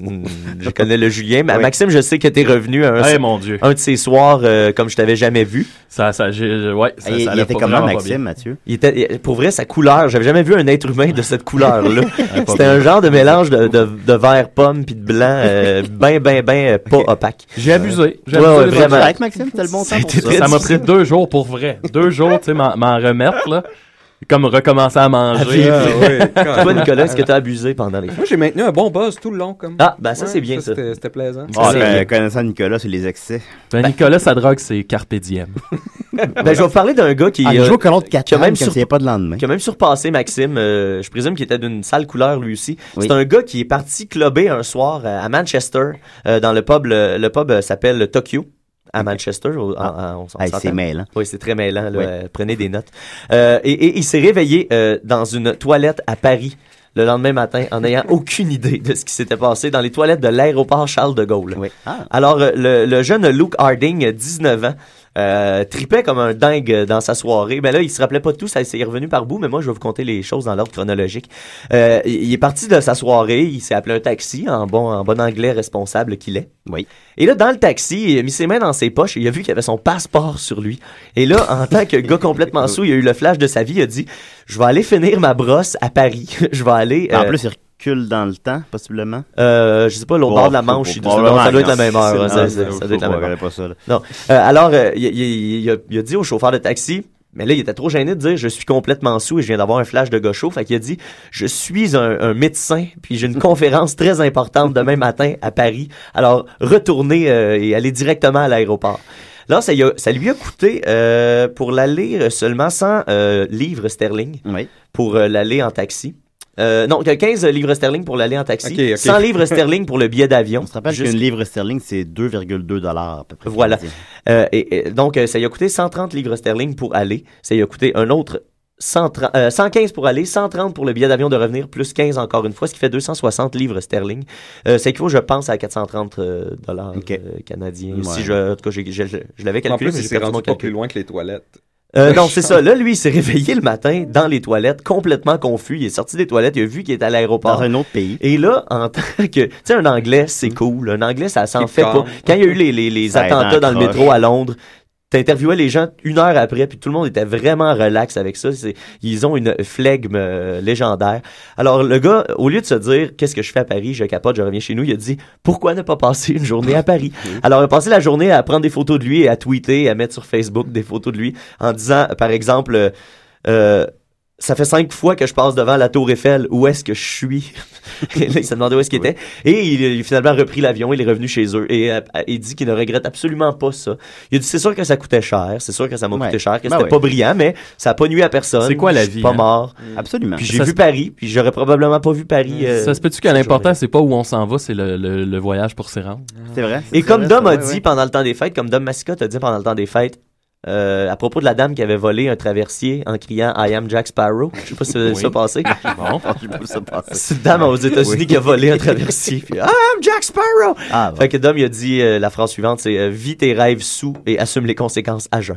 Speaker 7: Hmm, je connais le Julien. Mais
Speaker 1: Oui.
Speaker 7: Maxime, je sais que t'es revenu un,
Speaker 2: mon Dieu.
Speaker 7: un de ces soirs euh, comme je t'avais jamais vu.
Speaker 2: Ça, ça, j'ai, ouais, ça,
Speaker 1: Ah, il,
Speaker 2: ça
Speaker 1: il était comment, Maxime. Mathieu?
Speaker 7: Il était, pour vrai, sa couleur, j'avais jamais vu un être humain de cette couleur-là.
Speaker 2: pas
Speaker 7: C'était un genre de mélange de, de, de vert pomme puis de blanc, euh, ben, ben, ben, euh, pas opaque.
Speaker 2: J'ai abusé. J'ai
Speaker 7: Ouais,
Speaker 2: abusé
Speaker 7: ouais, vraiment.
Speaker 1: Correct, Maxime? Le bon temps pour ça?
Speaker 2: Ça m'a pris deux jours pour vrai. Deux jours, tu sais, m'en remettre, là. Comme recommencer à manger.
Speaker 7: Ah,
Speaker 3: ouais,
Speaker 7: Toi, Nicolas, est-ce que t'as abusé pendant les?
Speaker 3: Moi, j'ai maintenu un bon buzz tout le long, comme.
Speaker 7: Ah, ben ça,
Speaker 3: Ouais,
Speaker 7: c'est bien, ça.
Speaker 3: C'était c'était plaisant.
Speaker 1: Ah, ben,
Speaker 7: bien.
Speaker 1: connaissant Nicolas, c'est les excès.
Speaker 2: Ben, Nicolas, sa drogue, c'est Carpe Diem.
Speaker 7: Ben, je vais vous parler d'un gars qui,
Speaker 1: Ah,
Speaker 7: euh,
Speaker 1: joue au colon de
Speaker 7: qui a même sur-
Speaker 1: pas de lendemain.
Speaker 7: qui a même surpassé Maxime. euh, je présume qu'il était d'une sale couleur lui aussi.
Speaker 1: Oui.
Speaker 7: C'est un gars qui est parti clubber un soir euh, à Manchester, euh, dans le pub. Le, le pub s'appelle Tokyo. À Manchester,
Speaker 1: Hey,
Speaker 7: s'entend.
Speaker 1: c'est mêlant.
Speaker 7: Oui, c'est très mêlant. Là,
Speaker 1: Oui.
Speaker 7: euh, prenez des notes. Euh, et, et il s'est réveillé euh, dans une toilette à Paris le lendemain matin en n'ayant aucune idée de ce qui s'était passé dans les toilettes de l'aéroport Charles de Gaulle.
Speaker 1: Oui. Ah.
Speaker 7: Alors, euh, le, le jeune Luke Harding, euh, 19 ans, euh, tripait comme un dingue dans sa soirée. Ben là, il se rappelait pas de tout, ça s'est revenu par bout, mais moi, je vais vous conter les choses dans l'ordre chronologique. Euh, il est parti de sa soirée, il s'est appelé un taxi, en bon, en bon anglais responsable qu'il est.
Speaker 1: Oui.
Speaker 7: Et là, dans le taxi, il a mis ses mains dans ses poches il a vu qu'il avait son passeport sur lui. Et là, en tant que gars complètement sous, il a eu le flash de sa vie, il a dit, je vais aller finir ma brosse à Paris. je vais aller...
Speaker 1: En
Speaker 7: euh,
Speaker 1: plus, il recule dans le temps, possiblement?
Speaker 7: euh, je sais pas, l'autre bord de la Manche, ça doit être la même heure. ça- doit être la même heure. Non. Euh, alors, euh, il, a, dit au chauffeur de taxi, mais là, il était trop gêné de dire je suis complètement sous et je viens d'avoir un flash de gaucho. Fait qu'il a dit je suis un, un médecin, puis j'ai une conférence très importante demain matin à Paris. Alors, retournez euh, et allez directement à l'aéroport. Là, ça, a- ça lui a coûté euh, pour l'aller seulement 100 euh, livres sterling
Speaker 1: Oui.
Speaker 7: pour l'aller en taxi. Euh, non, 15 livres sterling pour l'aller en taxi,
Speaker 3: Ok, ok.
Speaker 7: 100 livres sterling pour le billet d'avion.
Speaker 1: On se rappelle
Speaker 7: Juste-
Speaker 1: qu'une livre sterling, c'est 2,2 dollars à peu près.
Speaker 7: Voilà. Euh, et, et donc, euh, ça lui a coûté 130 livres sterling pour aller. Ça lui a coûté un autre 130, euh, 115 pour aller, 130 pour le billet d'avion de revenir, plus 15 encore une fois, ce qui fait 260 livres sterling. Euh, ça équivaut, je pense, à 430 euh, dollars euh, canadiens.
Speaker 1: Ouais.
Speaker 7: Si je, en tout cas, j'ai- je, je- je l'avais
Speaker 3: En
Speaker 7: calculé,
Speaker 3: plus,
Speaker 7: mais j'ai perdu
Speaker 3: rendu
Speaker 7: mon
Speaker 3: pas plus loin que les toilettes.
Speaker 7: Euh, non, c'est ça. Là, lui, il s'est réveillé le matin dans les toilettes, complètement confus. Il est sorti des toilettes, il a vu qu'il était à l'aéroport.
Speaker 1: Dans un autre pays.
Speaker 7: Et là, en tant que, tu sais, un anglais, c'est cool. Un anglais, ça s'en fait pas. Quand il y a eu les, les, les attentats
Speaker 1: en
Speaker 7: dans le métro à Londres, t'interviewais les gens une heure après, puis tout le monde était vraiment relax avec ça. C'est- Ils ont une flegme euh, légendaire. Alors, le gars, au lieu de se dire, qu'est-ce que je fais à Paris, je capote, je reviens chez nous, il a dit, pourquoi ne pas passer une journée à Paris? Alors, il a passé la journée à prendre des photos de lui et à tweeter, et à mettre sur Facebook des photos de lui en disant, par exemple, euh, ça fait cinq fois que je passe devant la tour Eiffel. Où est-ce que je suis? il s'est demandé où est-ce qu'il était. Et il, il a finalement repris l'avion, il est revenu chez eux. Et euh, il dit qu'il ne regrette absolument pas ça. Il a dit, c'est sûr que ça coûtait cher, c'est sûr que ça m'a
Speaker 1: Ouais.
Speaker 7: coûté cher, que
Speaker 1: Ben
Speaker 7: c'était
Speaker 1: ouais.
Speaker 7: pas brillant, mais ça a pas nuit à personne.
Speaker 2: C'est quoi la
Speaker 7: Je suis
Speaker 2: vie,
Speaker 7: pas
Speaker 2: hein?
Speaker 7: mort.
Speaker 1: Absolument.
Speaker 7: Puis j'ai vu Paris, puis j'aurais probablement pas vu Paris. euh,
Speaker 2: ça se peut-tu que l'important, c'est pas où on s'en va, c'est le, le, le voyage pour s'y rendre?
Speaker 1: C'est vrai.
Speaker 7: Et comme
Speaker 1: vrai,
Speaker 7: Dom a dit
Speaker 1: ouais.
Speaker 7: pendant le temps des fêtes, comme Dom Massicotte a dit pendant le temps des fêtes, euh, à propos de la dame qui avait volé un traversier en criant I am Jack Sparrow. Je sais pas si
Speaker 1: Oui.
Speaker 7: ça passé.
Speaker 1: Bon, je pas ça.
Speaker 7: C'est une dame aux États-Unis
Speaker 1: Oui.
Speaker 7: qui a volé un traversier. Puis, I am Jack Sparrow!
Speaker 1: Ah, bon.
Speaker 7: Fait que Dom, il a dit euh, la phrase suivante, c'est euh, Vis tes rêves sous et assume les conséquences à jeun.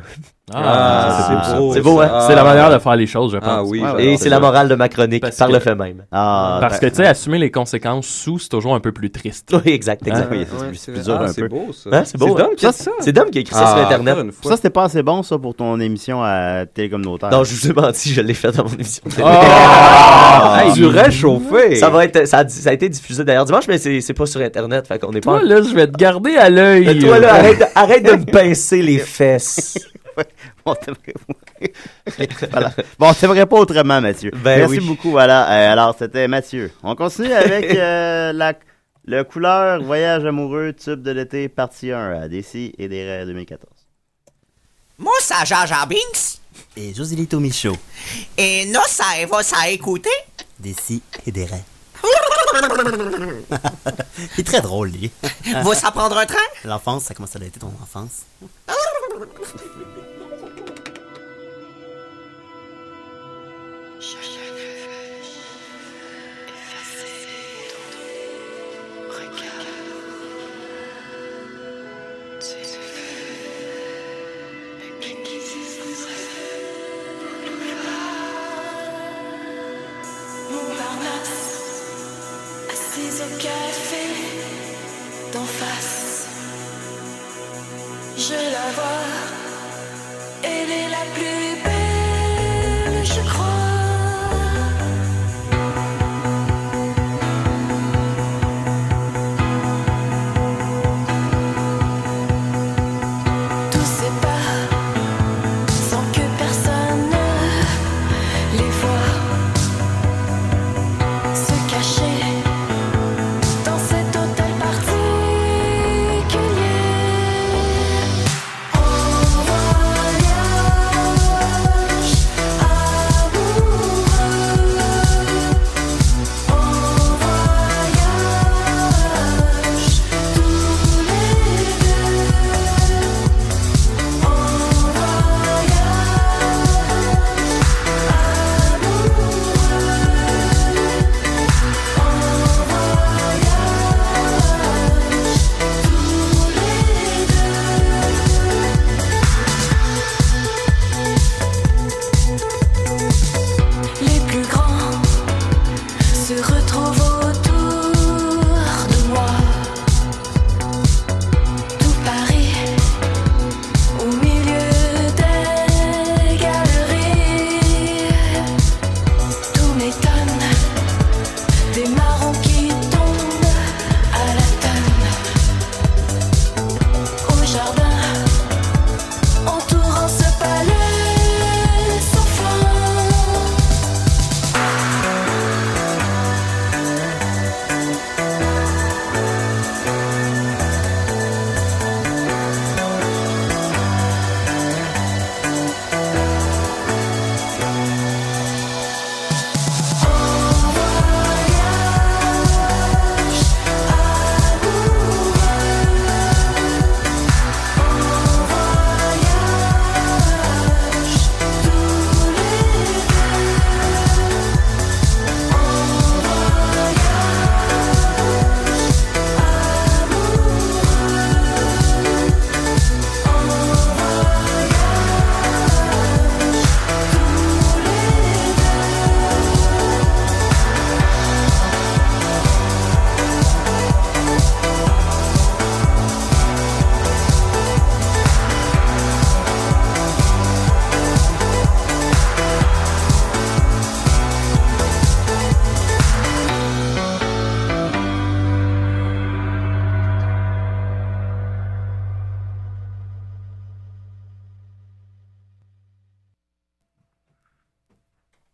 Speaker 2: Ah,
Speaker 7: c'est beau. C'est beau, hein?
Speaker 2: C'est la manière de faire les choses, je pense.
Speaker 3: Ah oui,
Speaker 1: ouais,
Speaker 7: Et c'est la morale de ma chronique
Speaker 2: Parce
Speaker 7: par
Speaker 2: que-
Speaker 7: le fait même.
Speaker 1: Ah,
Speaker 2: Parce que, tu sais, assumer les conséquences sous, c'est toujours un peu plus triste.
Speaker 7: Oui, exact, exact.
Speaker 1: oui,
Speaker 3: Ouais,
Speaker 1: c'est plus-
Speaker 3: c'est
Speaker 1: plus dur
Speaker 3: ah,
Speaker 1: un
Speaker 3: c'est
Speaker 1: peu.
Speaker 3: beau, ça.
Speaker 7: Hein, c'est beau,
Speaker 3: Dom
Speaker 7: hein? C'est Dom qui a écrit ça
Speaker 3: Ah,
Speaker 7: sur Internet.
Speaker 1: Ça, c'était pas assez bon, ça, pour ton émission à Télé Communautaire.
Speaker 7: Non, je vous ai menti, je l'ai fait dans mon émission. de télé.
Speaker 3: Ah, du réchauffé.
Speaker 7: Ça va être, ça a, ça a été diffusé d'ailleurs dimanche, mais c'est c'est pas sur Internet, fait qu'on est pas.
Speaker 2: Toi, là, je vais te garder à l'œil.
Speaker 7: Mais toi là, arrête, de- arrête de me pincer les fesses.
Speaker 1: Bon, t'aimerais- voilà. Bon, t'aimerais pas autrement, Mathieu.
Speaker 7: Ben
Speaker 1: Merci
Speaker 7: oui.
Speaker 1: beaucoup. Voilà. Euh, alors, c'était Mathieu. On continue avec euh, la le couleur Voyage amoureux tube de l'été partie 1 à DC et des raies 2014.
Speaker 6: Moi, ça Jar Binks.
Speaker 9: Et Joselito Michaud,
Speaker 6: Et non, ça va ça écouter.
Speaker 9: des si et des raies. Il est très drôle, lui.
Speaker 6: Va ça prendre un train?
Speaker 9: L'enfance, ça commence à être ton enfance.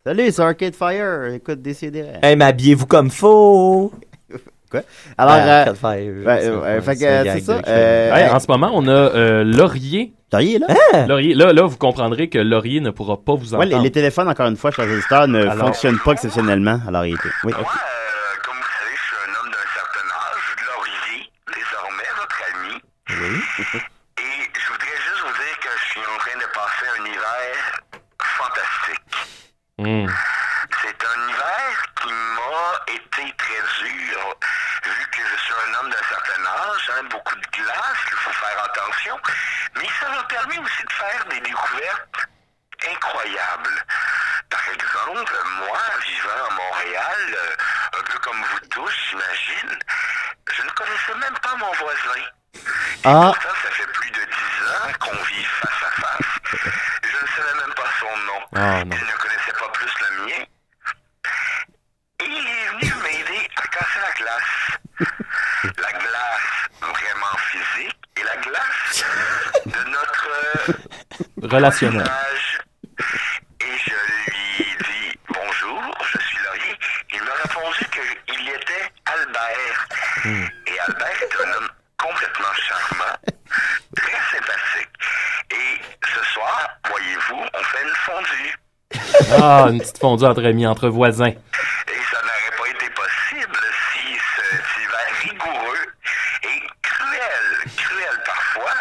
Speaker 1: Salut, c'est Arcade Fire. Écoute, décidez.
Speaker 7: Hey, mais habillez-vous comme faux?
Speaker 1: Quoi? Alors,
Speaker 7: Ben,
Speaker 1: euh,
Speaker 7: Arcade Fire,
Speaker 1: ouais,
Speaker 7: c'est-
Speaker 1: ouais, fait que,
Speaker 7: c'est
Speaker 1: euh, ça. euh,
Speaker 2: Hey, en ce moment, on a euh, Laurier.
Speaker 1: Laurier, là?
Speaker 7: Hein?
Speaker 2: Laurier. Là, là, vous comprendrez que Laurier ne pourra pas vous
Speaker 1: Ouais,
Speaker 2: entendre.
Speaker 1: les, les téléphones, encore une fois, chez les auditeurs, ne
Speaker 2: Alors-
Speaker 1: fonctionnent pas exceptionnellement. Alors, il était. Oui.
Speaker 8: Moi, euh, comme vous savez, je suis un homme d'un certain âge, Laurier, désormais votre ami.
Speaker 1: Oui.
Speaker 8: Hmm. C'est un hiver qui m'a été très dur, vu que je suis un homme d'un certain âge, hein, beaucoup de glace, il faut faire attention,
Speaker 1: mais
Speaker 8: ça m'a permis aussi de faire des découvertes incroyables. Par exemple, moi, vivant à Montréal, euh, un peu comme
Speaker 2: vous tous, j'imagine,
Speaker 8: je ne connaissais même pas mon voisin. Ah.
Speaker 2: Relationnel.
Speaker 8: Et je lui dit bonjour, je suis Laurier. Il m'a répondu qu'il était Albert. Et Albert est un homme complètement charmant, très sympathique. Et ce soir, voyez-vous, on fait une fondue.
Speaker 2: Ah, une petite fondue entre amis, entre voisins.
Speaker 8: Et ça n'aurait pas été possible si cet hiver rigoureux et cruel, cruel parfois,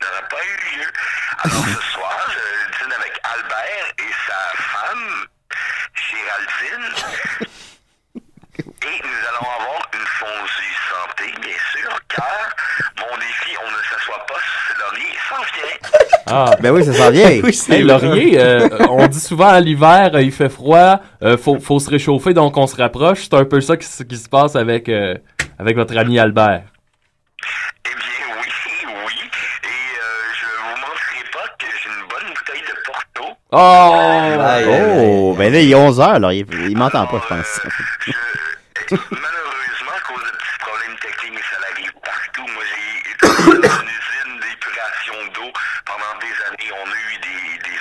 Speaker 8: n'aurait pas eu lieu. Alors ce soir, je dîne avec Albert et sa femme, Géraldine. Et nous allons avoir une fondue santé, bien sûr, car mon défi, on ne s'assoit pas sur ses lauriers, s'en vient.
Speaker 2: Ah.
Speaker 1: Ben oui, ça s'en vient.
Speaker 7: Oui, c'est
Speaker 2: Hey, Laurier, euh, on dit souvent à l'hiver, euh, il fait froid, euh, faut, faut se réchauffer, donc on se rapproche. C'est un peu ça qui, se- qui se passe avec, euh, avec votre ami Albert.
Speaker 8: Eh bien, oui, oui. Et je ne vous mentirai pas que j'ai une bonne bouteille de Porto.
Speaker 2: Oh!
Speaker 1: Oh, ben là, il est 11h, alors il, il m'entend pas, je pense.
Speaker 8: Je, malheureusement, à cause de petits problèmes techniques, ça arrive partout. Moi, j'ai été dans une usine d'épuration d'eau pendant des années. On a eu des, des,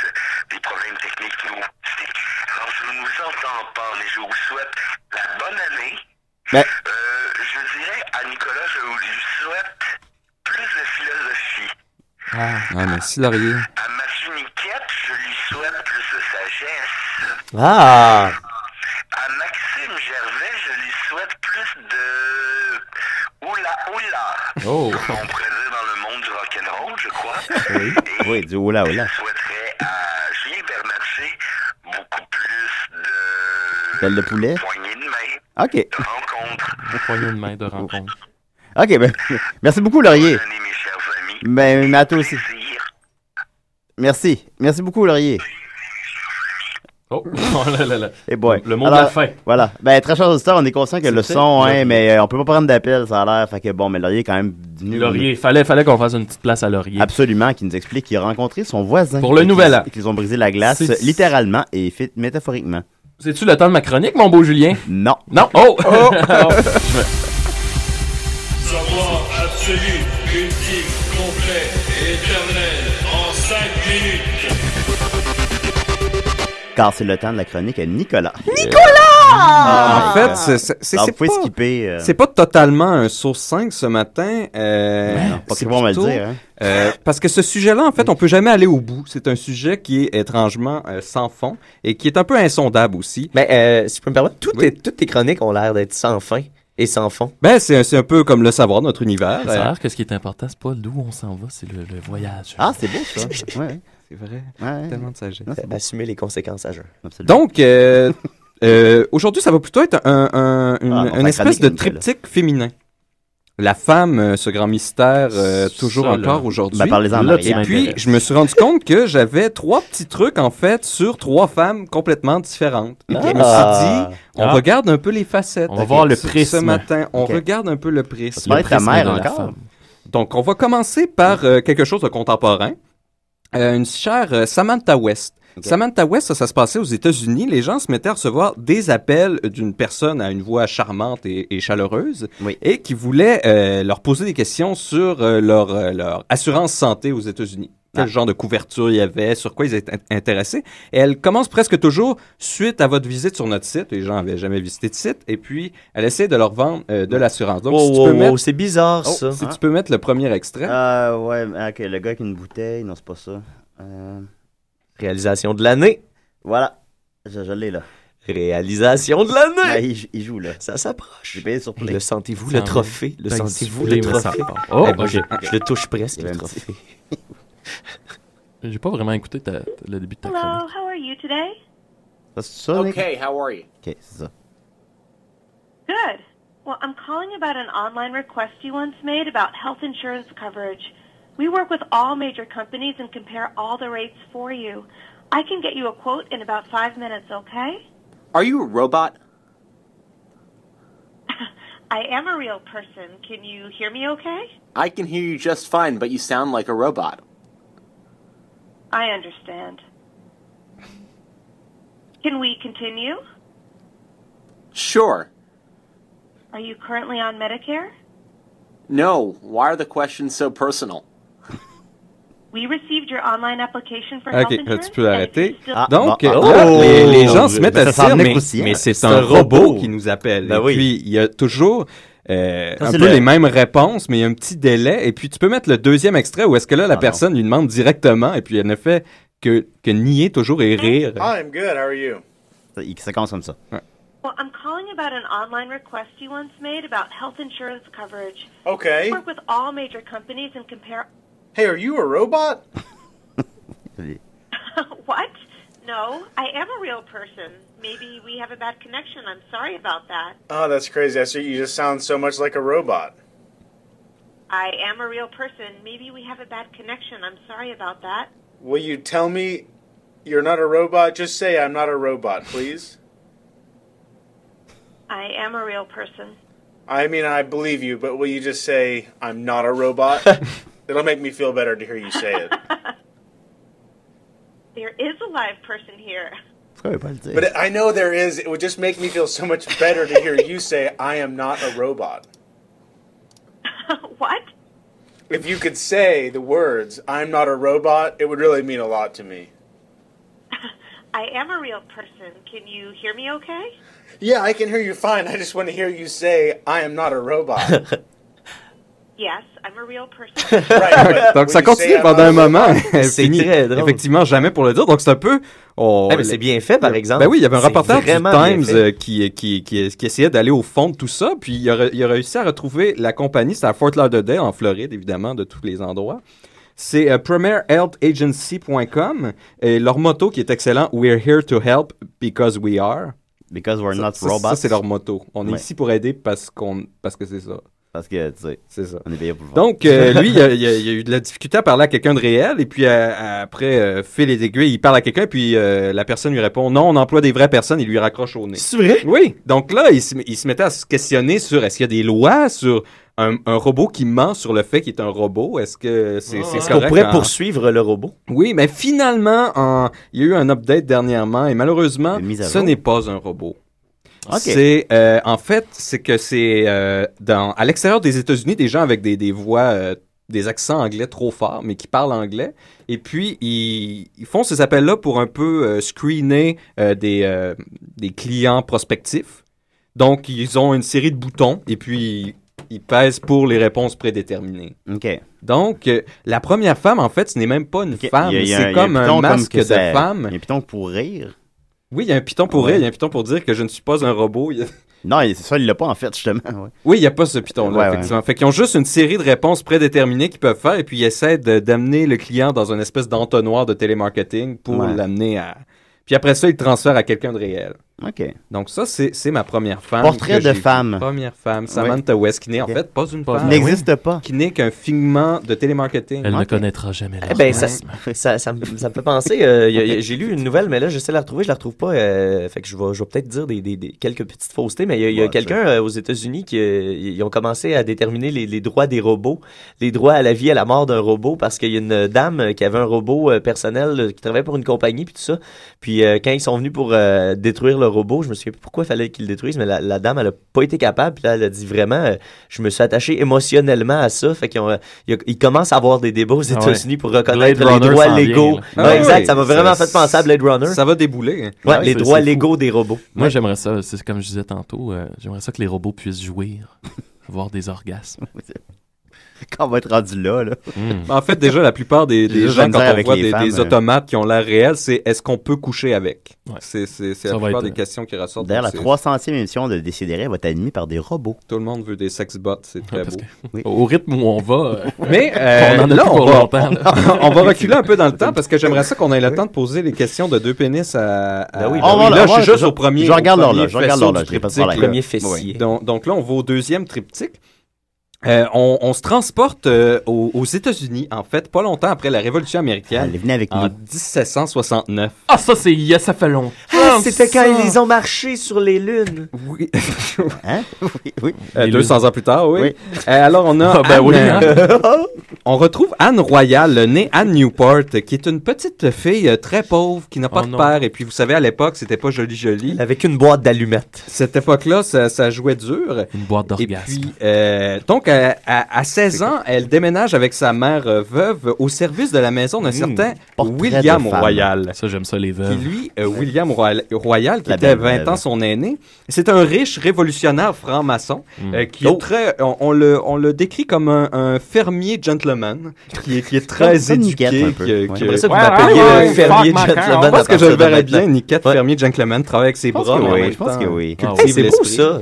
Speaker 8: des problèmes techniques. Nous. C'est- Alors, je ne vous entends pas, mais je vous souhaite la bonne année.
Speaker 1: Ben-
Speaker 8: Euh, je dirais à Nicolas, je vous lui souhaite plus de philosophie.
Speaker 3: Ah, merci, Laurier.
Speaker 8: À Mathieu Niquette, je lui souhaite plus de sagesse.
Speaker 7: Ah!
Speaker 8: À Maxime Gervais, je lui souhaite plus de oula oula.
Speaker 2: Oh!
Speaker 8: Comme on pourrait dire dans le monde du rock'n'roll, je crois.
Speaker 1: Oui,
Speaker 8: Et
Speaker 1: oui, du oula
Speaker 8: je
Speaker 1: oula.
Speaker 8: souhaiterais à Julien Bernatchez beaucoup plus de
Speaker 1: Belle de poulet?
Speaker 8: poignées de main,
Speaker 1: OK.
Speaker 8: de rencontres.
Speaker 2: Un poignet de main de rencontre.
Speaker 1: OK, ben, merci beaucoup, Laurier.
Speaker 8: Bonne année, mes chers amis.
Speaker 1: Ben, mais à toi aussi. Merci. Merci beaucoup, Laurier.
Speaker 2: Oh, oh là là là.
Speaker 1: Et boy.
Speaker 2: Le mot de la fin.
Speaker 1: Voilà. Ben, très chers auditeurs, on est conscient que le son, hein, mais euh, on peut pas prendre d'appel, ça a l'air. Fait que bon, mais Laurier est quand même venu.
Speaker 2: Laurier, fallait, fallait qu'on fasse une petite place à Laurier.
Speaker 1: Absolument, qui nous explique qu'il a rencontré son voisin.
Speaker 2: Pour le nouvel an.
Speaker 1: et Qu'ils ont brisé la glace, littéralement et fait- métaphoriquement.
Speaker 2: C'est-tu le temps de ma chronique, mon beau Julien?
Speaker 1: Non.
Speaker 2: Non? Oh!
Speaker 10: Savoir absolu, ultime, complet et éternel en 5 minutes.
Speaker 1: Car c'est le temps de la chronique à Nicolas.
Speaker 3: en fait, c'est- pas,
Speaker 1: skipper. euh,
Speaker 3: c'est pas totalement un source 5 ce matin. Euh,
Speaker 1: non, pas vont me le dire. Hein.
Speaker 3: euh, parce que ce sujet-là, en fait, on peut jamais aller au bout. C'est un sujet qui est étrangement euh, sans fond et qui est un peu insondable aussi.
Speaker 7: Mais euh, si je peux me permettre, toutes,
Speaker 3: Oui.
Speaker 7: tes, toutes tes chroniques ont l'air d'être sans fin et sans fond.
Speaker 3: Ben, c'est un- c'est un peu comme le savoir, notre univers.
Speaker 2: Ça a
Speaker 3: Euh,
Speaker 2: que ce qui est important, c'est pas d'où on s'en va, c'est le, le voyage.
Speaker 1: Ah, c'est beau, ça. ouais,
Speaker 3: c'est vrai.
Speaker 1: ouais.
Speaker 3: Tellement de sagesse.
Speaker 1: Non, c'est
Speaker 7: Assumer les conséquences à
Speaker 1: absolument.
Speaker 3: Donc, euh, euh, aujourd'hui, ça va plutôt être un, un- une,
Speaker 1: Ah,
Speaker 3: une espèce de triptyque féminin. La femme, euh, ce grand mystère, euh, toujours
Speaker 2: Ça,
Speaker 3: encore aujourd'hui.
Speaker 1: Ben, parlez-en.
Speaker 3: Et puis, je me suis rendu compte que j'avais trois petits trucs, en fait, sur trois femmes complètement différentes. Et puis, je me suis
Speaker 7: Ah.
Speaker 3: dit, on
Speaker 2: Ah.
Speaker 3: regarde un peu les facettes.
Speaker 2: On va voir le
Speaker 3: Ce- Ce
Speaker 2: prisme.
Speaker 3: matin, on regarde un peu le prisme.
Speaker 1: Tu parlais de ta
Speaker 2: prisme
Speaker 1: mère encore.
Speaker 2: femme.
Speaker 3: Donc, on va commencer par euh, quelque chose de contemporain. Euh, une chère Samantha West. Samantha West, ça, ça se passait aux États-Unis. Les gens se mettaient à recevoir des appels d'une personne à une voix charmante et, et chaleureuse
Speaker 1: Oui.
Speaker 3: et qui voulait euh, leur poser des questions sur euh, leur, euh, leur assurance santé aux États-Unis. Quel
Speaker 1: Ah.
Speaker 3: genre de couverture il y avait, sur quoi ils étaient int- intéressés. Et elle commence presque toujours suite à votre visite sur notre site. Les gens n'avaient jamais visité de site. Et puis, elle essaie de leur vendre euh, de l'assurance. Donc,
Speaker 7: Oh,
Speaker 3: si tu
Speaker 7: oh,
Speaker 3: peux
Speaker 7: oh,
Speaker 3: mettre,
Speaker 7: c'est bizarre
Speaker 1: Oh,
Speaker 7: ça.
Speaker 3: si tu peux mettre le premier extrait.
Speaker 1: Ah, ouais, ok, le gars avec une bouteille, non, c'est pas ça. Euh,
Speaker 7: Réalisation de l'année.
Speaker 1: voilà, je, je l'ai là.
Speaker 7: Réalisation de l'année.
Speaker 1: il, il joue là.
Speaker 7: Ça s'approche.
Speaker 1: J'ai payé sur Play.
Speaker 7: Le sentez-vous, le trophée? Le
Speaker 2: Ben,
Speaker 7: sentez-vous, le trophée?
Speaker 2: Oh,
Speaker 7: Eh ben,
Speaker 2: ok.
Speaker 7: je, je le touche presque, le trophée.
Speaker 2: J'ai pas vraiment écouté ta- le début de ta
Speaker 11: Hello,
Speaker 2: chronique.
Speaker 11: how are you today?
Speaker 1: Ça, c'est ça, Nick?
Speaker 5: how are you?
Speaker 1: Ok, c'est ça.
Speaker 11: Good. Well, I'm calling about an online request you once made about health insurance coverage. We work with all major companies and compare all the rates for you.
Speaker 12: I can get you a quote in about five minutes, okay?
Speaker 13: Are you a robot?
Speaker 12: I am a real person. Can you hear me okay?
Speaker 13: I can hear you just fine, but you sound like a robot.
Speaker 12: I understand. Can we continue?
Speaker 13: Sure.
Speaker 12: Are you currently on Medicare?
Speaker 13: No, why are the questions so personal?
Speaker 12: We received your online application for health
Speaker 3: Ok, tu peux arrêter.
Speaker 12: Ah,
Speaker 3: Donc,
Speaker 1: bon,
Speaker 3: euh,
Speaker 1: oh,
Speaker 3: là, les, les gens se mettent à dire, mais, c'est un
Speaker 7: un
Speaker 3: robot
Speaker 7: robot.
Speaker 3: qui nous appelle.
Speaker 7: Ben
Speaker 3: et
Speaker 7: oui.
Speaker 3: puis, il y a toujours euh,
Speaker 1: Ça,
Speaker 3: un peu
Speaker 1: le-
Speaker 3: les mêmes réponses, mais il y a un petit délai. Et puis, tu peux mettre le deuxième extrait où est-ce que là, la
Speaker 1: Ah, non.
Speaker 3: personne lui demande directement, et puis elle ne fait que, que nier toujours et rire.
Speaker 14: I'm good. How are you?
Speaker 1: Ça, commence comme ça.
Speaker 12: Well, I'm calling about an online request you once made about health insurance coverage.
Speaker 14: Okay.
Speaker 12: I work with all major companies and compare.
Speaker 14: Hey, are you a robot?
Speaker 12: what? No, I am a real person. Maybe we have a bad connection. I'm sorry about that.
Speaker 14: Oh, that's crazy. Esther, you just sound so much like a robot.
Speaker 12: I am a real person. Maybe we have a bad connection. I'm sorry about that.
Speaker 14: Will you tell me you're not a robot? Just say I'm not a robot, please.
Speaker 12: I am a real person.
Speaker 14: I mean, I believe you, but will you just say I'm not a robot? It'll make me feel better to hear you say it.
Speaker 12: There is a live person here.
Speaker 1: Pourquoi il veut pas le dire?
Speaker 14: But I know there is. It would just make me feel so much better to hear you say I am not a robot.
Speaker 12: what?
Speaker 14: If you could say the words I'm not a robot, it would really mean a lot to me.
Speaker 12: I am a real person. Can you hear me okay?
Speaker 14: Yeah, I can hear you fine. I just want to hear you say I am not a robot.
Speaker 12: Yes, I'm a real person.
Speaker 3: Donc, ça continue pendant un moment.
Speaker 7: C'est très drôle.
Speaker 3: effectivement jamais pour le dire. Donc, c'est un peu...
Speaker 7: Eh, mais c'est bien fait, par exemple.
Speaker 3: Ben oui, il y avait un reporter du Times qui, qui, qui, qui essayait d'aller au fond de tout ça, puis il a, il a réussi à retrouver la compagnie, c'est à Fort Lauderdale, en Floride, évidemment, de tous les endroits. C'est euh, premierhealthagency.com et leur motto qui est excellent, We're here to help because we are.
Speaker 1: Because we're
Speaker 3: Ça-
Speaker 1: not robots.
Speaker 3: Ça, c'est leur motto. On est ici pour aider parce, qu'on, parce que c'est ça.
Speaker 1: Parce que, tu sais,
Speaker 3: c'est ça.
Speaker 1: On est payé pour le faire.
Speaker 3: Donc, euh, lui, il a, il a- il a eu de la difficulté à parler à quelqu'un de réel, et puis euh, après, euh, fil et aiguilles, il parle à quelqu'un, puis euh, la personne lui répond non, on emploie des vraies personnes, il lui raccroche au nez.
Speaker 7: C'est vrai?
Speaker 3: Oui. Donc là, il se, il se mettait à se questionner sur est-ce qu'il y a des lois sur un, un robot qui ment sur le fait qu'il est un robot? Est-ce que c'est c'est
Speaker 7: Est-ce qu'on
Speaker 3: correct
Speaker 7: pourrait
Speaker 3: en-
Speaker 7: poursuivre le robot?
Speaker 3: Oui, mais finalement, en- il y a eu un update dernièrement, et malheureusement,
Speaker 7: mise à
Speaker 3: ce
Speaker 7: jour.
Speaker 3: n'est pas un robot. C'est euh, en fait, c'est que c'est euh, dans à l'extérieur des États-Unis des gens avec des, des voix, euh, des accents anglais trop forts, mais qui parlent anglais. Et puis ils, ils font ces appels-là pour un peu screener des des clients prospectifs. Donc ils ont une série de boutons et puis ils pèsent pour les réponses prédéterminées.
Speaker 1: OK.
Speaker 3: Donc, euh, la première femme, en fait, ce n'est même pas une femme, c'est comme un masque
Speaker 1: que
Speaker 3: de
Speaker 1: ça-
Speaker 3: femme.
Speaker 1: Il y a un piton pour rire.
Speaker 3: Oui, il y a un piton pour
Speaker 1: Ouais.
Speaker 3: rire, il y a un piton pour dire que je ne suis pas un robot. Il y a-
Speaker 1: Non, c'est ça, il l'a pas, en fait, justement. ouais.
Speaker 3: Oui, il n'y a pas ce piton-là,
Speaker 1: Ouais,
Speaker 3: effectivement. Fait qu'ils ont juste une série de réponses prédéterminées qu'ils peuvent faire et puis ils essaient de- d'amener le client dans une espèce d'entonnoir de télémarketing pour l'amener à... Puis après ça, ils le transfèrent à quelqu'un de réel.
Speaker 1: OK.
Speaker 3: Donc ça, c'est c'est ma première femme.
Speaker 1: Portrait de femme.
Speaker 3: Première femme, Samantha West, qui n'est en fait pas une femme.
Speaker 1: N'existe pas.
Speaker 3: Qui n'est qu'un figment de télémarketing.
Speaker 2: Elle ne connaîtra jamais
Speaker 7: Eh ben, ça, ça, ça, me, ça me fait penser. euh, J'ai lu une nouvelle, mais là, j'essaie de la retrouver. Je la retrouve pas. euh, fait que je vais, je vais peut-être dire des, des, des- quelques petites faussetés. Mais il y a, il y a
Speaker 1: Ouais,
Speaker 7: quelqu'un euh, aux États-Unis qui euh, ils ont commencé à déterminer les, les droits des robots, les droits à la vie et à la mort d'un robot, parce qu'il y a une dame qui avait un robot euh, personnel qui travaillait pour une compagnie puis tout ça. Puis euh, quand ils sont venus pour euh, détruire le robot, je me souviens plus pourquoi il fallait qu'ils le détruisent, mais la, la dame, elle a pas été capable. Puis là, elle a dit vraiment, euh, je me suis attaché émotionnellement à ça. Fait qu'ils ont, euh, ils, ils commencent à avoir des débats aux
Speaker 2: Ah ouais.
Speaker 7: États-Unis pour reconnaître
Speaker 2: Blade
Speaker 7: les
Speaker 2: Runner
Speaker 7: droits légaux.
Speaker 2: vient.
Speaker 7: Ouais,
Speaker 3: Ah
Speaker 7: exact,
Speaker 3: oui,
Speaker 7: ça m'a
Speaker 3: ça-
Speaker 7: vraiment fait penser à Blade Runner.
Speaker 3: Ça va débouler.
Speaker 7: Ouais,
Speaker 2: Ouais,
Speaker 7: les droits
Speaker 2: fou.
Speaker 7: légaux des robots.
Speaker 2: Moi,
Speaker 7: Ouais.
Speaker 2: j'aimerais ça, c'est comme je disais tantôt, euh, j'aimerais ça que les robots puissent jouir, avoir des orgasmes.
Speaker 1: Quand on va être rendu là, là.
Speaker 3: Ben, En fait, déjà, la plupart des, gens, quand on
Speaker 1: avec
Speaker 3: voit des,
Speaker 1: femmes,
Speaker 3: des
Speaker 1: euh.
Speaker 3: automates qui ont l'air réels, c'est est-ce qu'on peut coucher avec?
Speaker 2: Ouais.
Speaker 3: C'est la
Speaker 2: va
Speaker 3: plupart
Speaker 2: être,
Speaker 3: des
Speaker 2: euh,
Speaker 3: questions qui ressortent.
Speaker 1: D'ailleurs, la
Speaker 3: C'est-
Speaker 1: 300e émission de Décideret va être animée par des robots.
Speaker 3: Tout le monde veut des sex bots, c'est très beau.
Speaker 2: que Au rythme où on va, euh,
Speaker 3: Mais euh,
Speaker 2: on en a
Speaker 3: là, on va,
Speaker 2: longtemps. là.
Speaker 3: on va reculer un peu dans le temps parce que j'aimerais ça qu'on ait le temps de poser les questions de deux pénis à. à-
Speaker 7: Ben oui, oui.
Speaker 3: là, je suis juste au premier.
Speaker 1: je regarde l'horloge, je regarde l'horloge.
Speaker 7: Premier fessier.
Speaker 3: Donc, donc là, on va au deuxième triptyque. Euh, on, on se transporte euh, aux, aux États-Unis, en fait, pas longtemps après la Révolution américaine.
Speaker 1: Allez, venez avec
Speaker 3: en
Speaker 1: nous.
Speaker 3: 1769.
Speaker 2: Ah, ça, c'est. yes, Ça fait longtemps.
Speaker 7: Ah, C'était quand ils ont marché sur les lunes.
Speaker 3: Oui.
Speaker 1: Hein? Oui, oui.
Speaker 3: Euh,
Speaker 2: Les
Speaker 3: 200 ans plus tard, oui.
Speaker 1: Oui.
Speaker 3: Euh, alors, on a.
Speaker 2: Ah, ben
Speaker 3: Anne,
Speaker 2: oui,
Speaker 3: euh, on retrouve Anne Royal, née Anne Newport, qui est une petite fille très pauvre, qui n'a pas
Speaker 2: Oh
Speaker 3: de
Speaker 2: non.
Speaker 3: père. Et puis, vous savez, à l'époque, c'était pas joli joli.
Speaker 7: Avec une boîte d'allumettes.
Speaker 3: Cette époque-là, ça, ça jouait dur.
Speaker 2: Une boîte
Speaker 3: Et
Speaker 2: d'orgasme.
Speaker 3: puis, euh, donc, à, à- à 16 ans, elle déménage avec sa mère euh, veuve au service de la maison d'un certain
Speaker 1: portrait
Speaker 3: William. Royal.
Speaker 2: Ça, j'aime ça, les
Speaker 3: Qui,
Speaker 2: veuves.
Speaker 3: lui, euh, William Royal, Royal, qui
Speaker 1: La
Speaker 3: était
Speaker 1: belle
Speaker 3: 20
Speaker 1: veuve.
Speaker 3: ans son aîné, c'est un riche révolutionnaire franc-maçon
Speaker 2: Mm.
Speaker 3: euh, qui
Speaker 7: Oh.
Speaker 3: est très, on, on le, on le décrit comme un, un fermier gentleman, qui est, qui est très
Speaker 1: comme
Speaker 3: éduqué.
Speaker 1: Un peu.
Speaker 3: qui-
Speaker 1: Ouais.
Speaker 3: qui-
Speaker 7: ça que
Speaker 2: Ouais,
Speaker 7: vous m'appeliez
Speaker 2: ouais, ouais,
Speaker 7: fermier gentleman.
Speaker 3: Je pense que je le verrais bien, Niquette,
Speaker 7: Ouais.
Speaker 3: fermier gentleman, travaille avec ses bras,
Speaker 1: je pense que oui.
Speaker 7: Hey, c'est beau ça.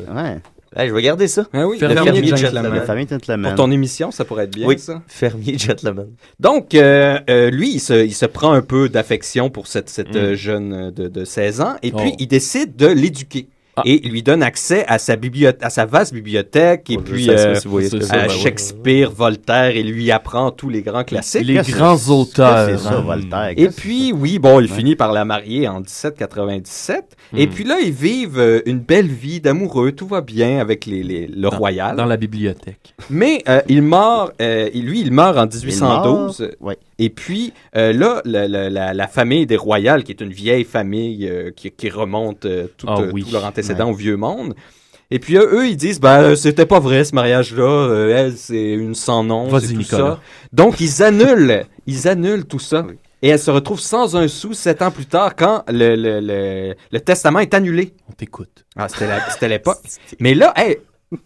Speaker 7: Hey, je vais garder ça.
Speaker 3: Ah oui,
Speaker 7: Fermier
Speaker 3: fermier
Speaker 7: gentleman.
Speaker 3: gentleman.
Speaker 1: Famille gentleman.
Speaker 3: Pour ton émission, ça pourrait être bien,
Speaker 7: Oui.
Speaker 3: ça.
Speaker 7: Fermier gentleman.
Speaker 3: Donc, euh, euh, lui, il se, il se prend un peu d'affection pour cette, cette
Speaker 2: Mm.
Speaker 3: euh, jeune de, de 16 ans, et puis
Speaker 2: Oh.
Speaker 3: il décide de l'éduquer.
Speaker 2: Ah.
Speaker 3: Et lui donne accès à sa, bibliothèque, à sa vaste bibliothèque, et puis
Speaker 7: ça,
Speaker 3: euh,
Speaker 7: si
Speaker 3: à
Speaker 2: ben ouais.
Speaker 3: Shakespeare, Voltaire, et lui apprend tous les grands classiques.
Speaker 2: Les grands auteurs.
Speaker 1: C'est ça,
Speaker 2: hein.
Speaker 1: Voltaire?
Speaker 3: Et puis, oui, bon, il
Speaker 1: Ouais.
Speaker 3: finit par la marier en 1797.
Speaker 2: Hmm.
Speaker 3: Et puis là, ils vivent euh, une belle vie d'amoureux. Tout va bien avec les, les- le royal.
Speaker 2: Dans la bibliothèque.
Speaker 3: Mais euh, il meurt, euh, lui, il meurt en
Speaker 1: c'est?
Speaker 3: 1812.
Speaker 1: Il est mort? Ouais.
Speaker 3: Et puis euh, là, la, la- la- la famille des Royales, qui est une vieille famille euh, qui, qui remonte euh, tout,
Speaker 2: oui.
Speaker 3: tout leur antécédent au vieux monde. Et puis eux, ils disent, ben c'était pas vrai ce mariage-là. elle, c'est une sans nom, c'est tout
Speaker 2: Nicolas.
Speaker 3: ça. Donc ils annulent, ils annulent tout ça. Et elle se retrouve sans un sou sept ans plus tard quand le, le, le, le testament est annulé.
Speaker 2: On t'écoute.
Speaker 3: Ah, c'était l'époque. Mais là, hey,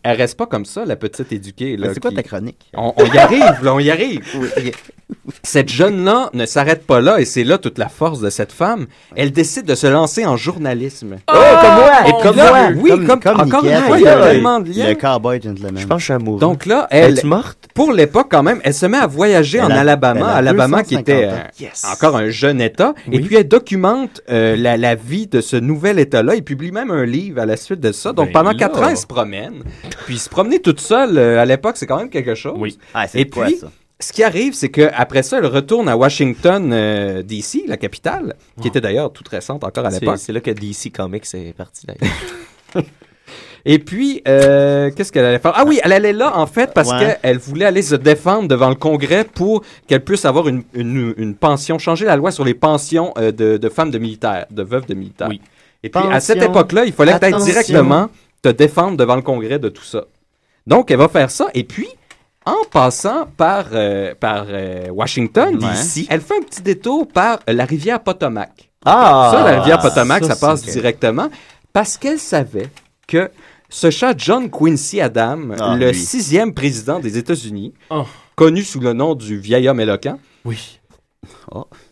Speaker 3: elle reste pas comme ça, la petite éduquée. là,
Speaker 1: C'est quoi
Speaker 3: qui-
Speaker 1: ta chronique?
Speaker 3: on, on y arrive, là, on y arrive. Cette jeune-là ne s'arrête pas là, et c'est là toute la force de cette femme. Elle décide de se lancer en journalisme.
Speaker 7: Oh, comme moi!
Speaker 3: Et
Speaker 7: comme moi!
Speaker 3: oui, comme, encore une
Speaker 1: Niquette,
Speaker 3: fois, il y a tellement de
Speaker 1: Le
Speaker 3: liens.
Speaker 1: cowboy gentleman.
Speaker 7: Je pense que je suis amoureux.
Speaker 3: Donc là, elle,
Speaker 7: Es-tu morte?
Speaker 3: pour l'époque quand même, elle se met à voyager en
Speaker 1: a-
Speaker 3: Alabama, Alabama qui
Speaker 1: 250
Speaker 3: était euh,
Speaker 7: Yes.
Speaker 3: encore un jeune État, et puis elle documente euh, la, la vie de ce nouvel État-là. Il publie même un livre à la suite de ça. Donc
Speaker 2: Ben
Speaker 3: pendant
Speaker 2: là.
Speaker 3: quatre ans, elle se promène. Puis se promener toute seule euh, à l'époque, c'est quand même quelque chose.
Speaker 2: Oui.
Speaker 1: Ah, c'est
Speaker 3: Et
Speaker 1: quoi,
Speaker 3: puis,
Speaker 1: ça?
Speaker 3: Ce qui arrive, c'est qu'après ça, elle retourne à Washington, euh, D.C., la capitale, qui était d'ailleurs toute récente encore à l'époque.
Speaker 7: c'est là que DC Comics est parti d'ailleurs.
Speaker 3: Et puis, euh, qu'est-ce qu'elle allait faire? Ah oui, elle allait là, en fait, parce
Speaker 1: Ouais.
Speaker 3: qu'elle voulait aller se défendre devant le Congrès pour qu'elle puisse avoir une, une, une pension, changer la loi sur les pensions euh, de, de femmes de militaires, de veuves de militaires.
Speaker 2: Oui.
Speaker 3: Et puis, à cette époque-là, il fallait
Speaker 7: Attention.
Speaker 3: directement te défendre devant le Congrès de tout ça. Donc, elle va faire ça. Et puis, en passant par, euh, par euh, Washington,
Speaker 1: Ouais.
Speaker 3: D.C., elle fait un petit détour par euh, la rivière Potomac.
Speaker 7: Ah!
Speaker 3: Ça, la rivière Potomac, ça,
Speaker 2: ça,
Speaker 3: passe directement parce qu'elle savait que ce chat John Quincy Adams,
Speaker 1: Ah,
Speaker 3: le
Speaker 1: lui.
Speaker 3: sixième président des États-Unis,
Speaker 2: Oh.
Speaker 3: connu sous le nom du vieil homme éloquent,
Speaker 2: Oui.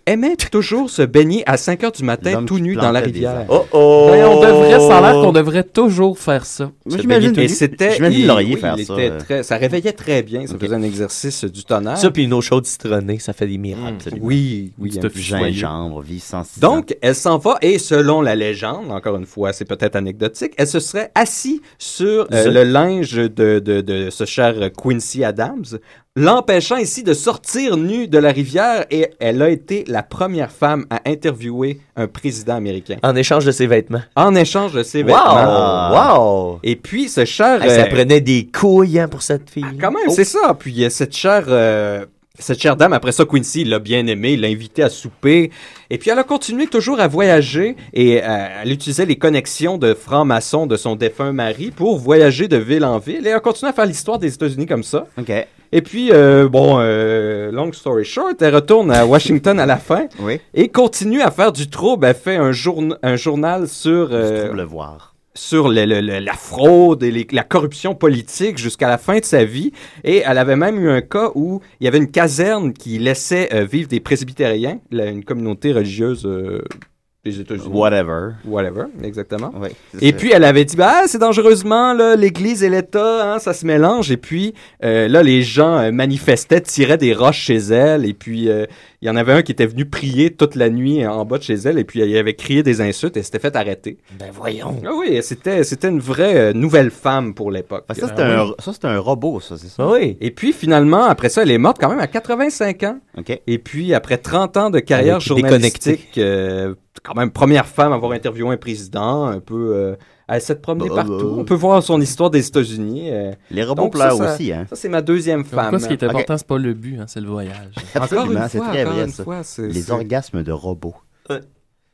Speaker 3: Aimait toujours se baigner à 5 heures du matin
Speaker 1: L'homme
Speaker 3: tout nu dans la rivière.
Speaker 7: Oh oh!
Speaker 2: Ben, on devrait, ça a l'air qu'on devrait toujours faire ça.
Speaker 1: J'imagine
Speaker 3: Et c'était.
Speaker 1: j'imagine
Speaker 3: il- oui,
Speaker 1: faire
Speaker 3: il
Speaker 1: ça.
Speaker 3: était
Speaker 1: euh.
Speaker 3: très- ça réveillait très bien. Ça faisait un exercice du tonnerre.
Speaker 7: Ça, puis une eau chaude citronnée, ça fait des miracles.
Speaker 2: Mm.
Speaker 3: oui, oui.
Speaker 2: Petit
Speaker 3: un.
Speaker 1: Gingembre, vie.
Speaker 3: Donc, elle s'en va et selon la légende, encore une fois, c'est peut-être anecdotique, elle se serait assise sur euh,
Speaker 7: The-
Speaker 3: le linge de, de, de ce cher Quincy Adams, l'empêchant ici de sortir nue de la rivière et elle a été la première femme à interviewer un président américain
Speaker 7: En échange de ses vêtements.
Speaker 3: en échange de ses
Speaker 7: Wow!
Speaker 3: vêtements.
Speaker 7: Wow!
Speaker 3: Et puis, ce cher...
Speaker 7: Hey, ça
Speaker 3: euh,
Speaker 7: prenait des couilles hein, pour cette fille.
Speaker 3: quand même,
Speaker 7: Oh.
Speaker 3: c'est ça. Puis euh, cette chère, euh, cette chère dame, après ça, Quincy l'a bien aimé, il l'a invité à souper. Et puis elle a continué toujours à voyager et euh, elle utilisait les connexions de francs-maçons de son défunt mari pour voyager de ville en ville. Et elle a continué à faire l'histoire des États-Unis comme ça.
Speaker 1: OK.
Speaker 3: Et puis, euh, bon, euh, long story short, elle retourne à Washington à la fin
Speaker 1: Oui.
Speaker 3: et continue à faire du trouble. Elle fait un, journ- un journal sur... euh,
Speaker 1: le voir.
Speaker 3: sur le- le- le- la fraude et les- la corruption politique jusqu'à la fin de sa vie. Et elle avait même eu un cas où il y avait une caserne qui laissait euh, vivre des presbytériens, une communauté religieuse euh, États-Unis.
Speaker 1: Whatever.
Speaker 3: Whatever, exactement.
Speaker 1: Oui.
Speaker 3: Et
Speaker 1: ça.
Speaker 3: puis elle avait dit bah c'est dangereusement là l'Église et l'État hein, ça se mélange et puis euh, là les gens euh, manifestaient tiraient des roches chez elle et puis euh, il y en avait un qui était venu prier toute la nuit en bas de chez elle et puis il avait crié des insultes et s'était fait arrêter.
Speaker 7: Ben voyons.
Speaker 3: Ah oui, c'était c'était une vraie euh, nouvelle femme pour l'époque.
Speaker 1: Ah, ça, c'était un, ça, c'était un robot, ça, c'est ça?
Speaker 7: Ah oui.
Speaker 3: Et puis finalement, après ça, elle est morte quand même à 85 ans.
Speaker 1: OK.
Speaker 3: Et puis après 30 ans de carrière journalistique, euh, quand même première femme à avoir interviewé un président, un peu... euh, elle s'est promenée
Speaker 1: Bah,
Speaker 3: partout.
Speaker 1: bah.
Speaker 3: On peut voir son histoire des États-unis. euh.
Speaker 1: Les robots
Speaker 3: Donc,
Speaker 1: pleurent
Speaker 3: ça, ça-
Speaker 1: aussi, hein.
Speaker 3: Ça, c'est ma deuxième femme.
Speaker 2: quoi, ce qui est important, c'est pas le but, hein, c'est le voyage.
Speaker 3: Encore
Speaker 1: Absolument,
Speaker 3: une
Speaker 1: c'est
Speaker 3: fois,
Speaker 1: très vrai,
Speaker 3: fois,
Speaker 1: Les orgasmes de robots.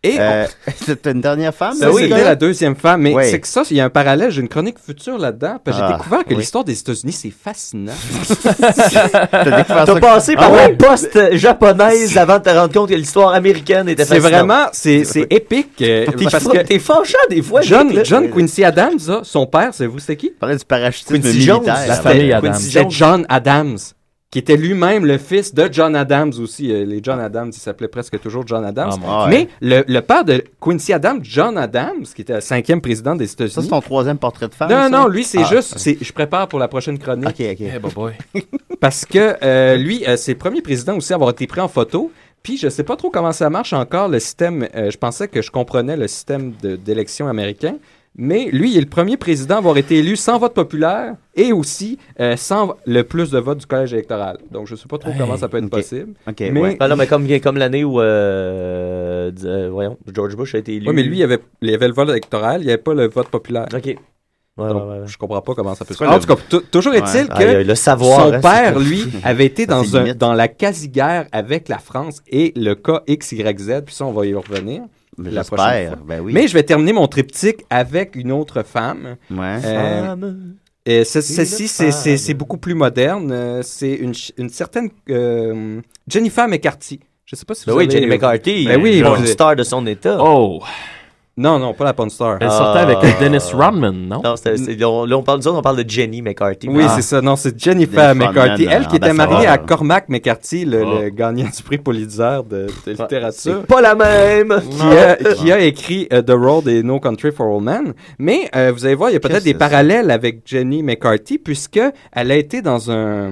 Speaker 3: Et
Speaker 1: Euh, c'est une dernière femme?
Speaker 3: Ça,
Speaker 1: ça,
Speaker 3: c'était la deuxième femme. Mais
Speaker 1: Ouais.
Speaker 3: c'est que ça, il y a un parallèle. J'ai une chronique future là-dedans. parce que J'ai
Speaker 1: Ah,
Speaker 3: découvert que
Speaker 1: oui.
Speaker 3: l'histoire des États-Unis, c'est fascinant.
Speaker 1: T'as découvert
Speaker 7: T'as
Speaker 1: ça-
Speaker 7: passé par
Speaker 1: Ah
Speaker 7: la poste japonaise avant de te rendre compte que l'histoire américaine était
Speaker 3: C'est
Speaker 7: fascinante.
Speaker 3: vraiment, c'est c'est épique. euh, parce que
Speaker 7: t'es fâchant des fois.
Speaker 3: John. John Quincy Adams, son père, savez-vous c'est qui?
Speaker 1: parlait du parachutisme
Speaker 7: Quincy
Speaker 1: militaire.
Speaker 7: Jones,
Speaker 2: La famille Adams.
Speaker 3: Quincy John Adams, qui était lui-même le fils de John Adams aussi. Euh, Les John Adams, il s'appelait presque toujours John Adams.
Speaker 2: Ah,
Speaker 1: ouais.
Speaker 3: Mais le, le père de Quincy Adams, John Adams, qui était le cinquième président des
Speaker 1: Ça,
Speaker 3: États-Unis.
Speaker 1: c'est ton troisième portrait de femme?
Speaker 3: Non,
Speaker 1: ça?
Speaker 3: non, lui, c'est
Speaker 1: Ah,
Speaker 3: juste, je prépare pour la prochaine chronique.
Speaker 1: Ok, ok.
Speaker 2: Boy.
Speaker 3: Parce que euh, lui, euh, c'est le premier président aussi à avoir été pris en photo. Puis je sais pas trop comment ça marche encore, le système. euh, je pensais que je comprenais le système d'élection américain. Mais lui, il est le premier président à avoir été élu sans vote populaire et aussi euh, sans le plus de votes du collège électoral. Donc je sais pas trop
Speaker 2: Hey.
Speaker 3: comment ça peut être possible.
Speaker 1: Ok,
Speaker 3: Mais-
Speaker 1: ouais.
Speaker 7: Ah non, mais comme, comme l'année où, euh, euh, voyons, George Bush a été élu.
Speaker 3: Oui, mais lui, il y avait, il avait le vote électoral, il n'y avait pas le vote populaire.
Speaker 7: OK. Ouais,
Speaker 3: Donc,
Speaker 7: ouais, ouais.
Speaker 3: Je comprends pas comment ça peut se faire. En tout cas, tou- toujours est-il
Speaker 1: Ouais.
Speaker 3: que
Speaker 7: le savoir,
Speaker 3: son
Speaker 7: hein,
Speaker 3: père, lui, avait été dans, un, dans la quasi-guerre avec la France et le cas XYZ, puis ça, on va y revenir.
Speaker 1: Mais
Speaker 3: la prochaine fois.
Speaker 1: Ben oui.
Speaker 3: Mais je vais terminer mon triptyque avec une autre femme.
Speaker 1: Ouais.
Speaker 3: Euh,
Speaker 7: Femme.
Speaker 3: et ce- celle-ci, c'est- beaucoup plus moderne. Euh, C'est une, ch- une certaine euh, Jennifer McCarthy. Je sais pas si
Speaker 7: Ben
Speaker 3: vous
Speaker 7: oui,
Speaker 3: avez-
Speaker 7: Jenny McCarthy,
Speaker 3: Ben oui, vous-
Speaker 7: star de son état.
Speaker 2: Oh!
Speaker 3: Non, non, pas la porn star.
Speaker 2: Elle
Speaker 7: Ah.
Speaker 2: sortait avec euh, Dennis Rodman, non?
Speaker 7: Non, c'est- on- là, on parle, nous autres, on parle de Jenny McCarthy.
Speaker 3: Oui,
Speaker 7: Ah.
Speaker 3: c'est ça. Non, c'est Jennifer
Speaker 1: Jennifer
Speaker 3: McCarthy.
Speaker 1: Rodman,
Speaker 3: Elle qui était
Speaker 1: ambassadeur.
Speaker 3: mariée à Cormac McCarthy, le,
Speaker 1: Oh.
Speaker 3: le gagnant du prix Pulitzer de, de littérature.
Speaker 7: C'est pas la même.
Speaker 3: qui a, qui a écrit euh, The Road et No Country for All Men. Mais euh, vous allez voir, il y a peut-être
Speaker 1: Qu'est-ce
Speaker 3: des
Speaker 1: que c'est ça?
Speaker 3: parallèles avec Jenny McCarthy, puisque elle a été dans un...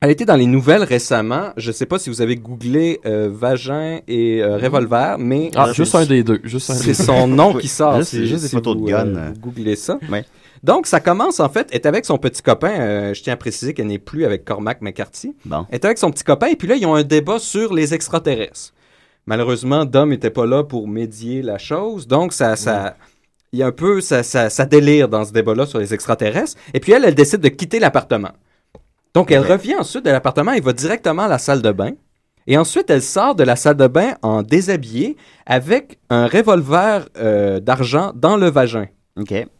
Speaker 3: Elle été dans les nouvelles récemment. Je sais pas si vous avez googlé euh, Vagin et euh, Revolver, mais
Speaker 2: Ah,
Speaker 3: c'est-
Speaker 2: juste un des deux. Juste un des
Speaker 3: c'est son nom qui sort.
Speaker 1: Juste-
Speaker 3: si-
Speaker 1: juste des
Speaker 3: si
Speaker 1: photos
Speaker 3: vous,
Speaker 1: de gun.
Speaker 3: euh, googlez ça.
Speaker 1: Ouais.
Speaker 3: Donc, ça commence, en fait, elle est avec son petit copain. euh, je tiens à préciser qu'elle n'est plus avec Cormac McCarthy.
Speaker 1: Bon.
Speaker 3: Elle est avec son petit copain, et puis là, ils ont un débat sur les extraterrestres. Malheureusement, Dom n'était pas là pour médier la chose, donc ça... ça Il y a un peu, ça, ça, ça délire dans ce débat-là sur les extraterrestres. Et puis elle, elle décide de quitter l'appartement. Donc elle revient ensuite de l'appartement et va directement à la salle de bain. Et ensuite, elle sort de la salle de bain en déshabillé avec un revolver euh, d'argent dans le vagin.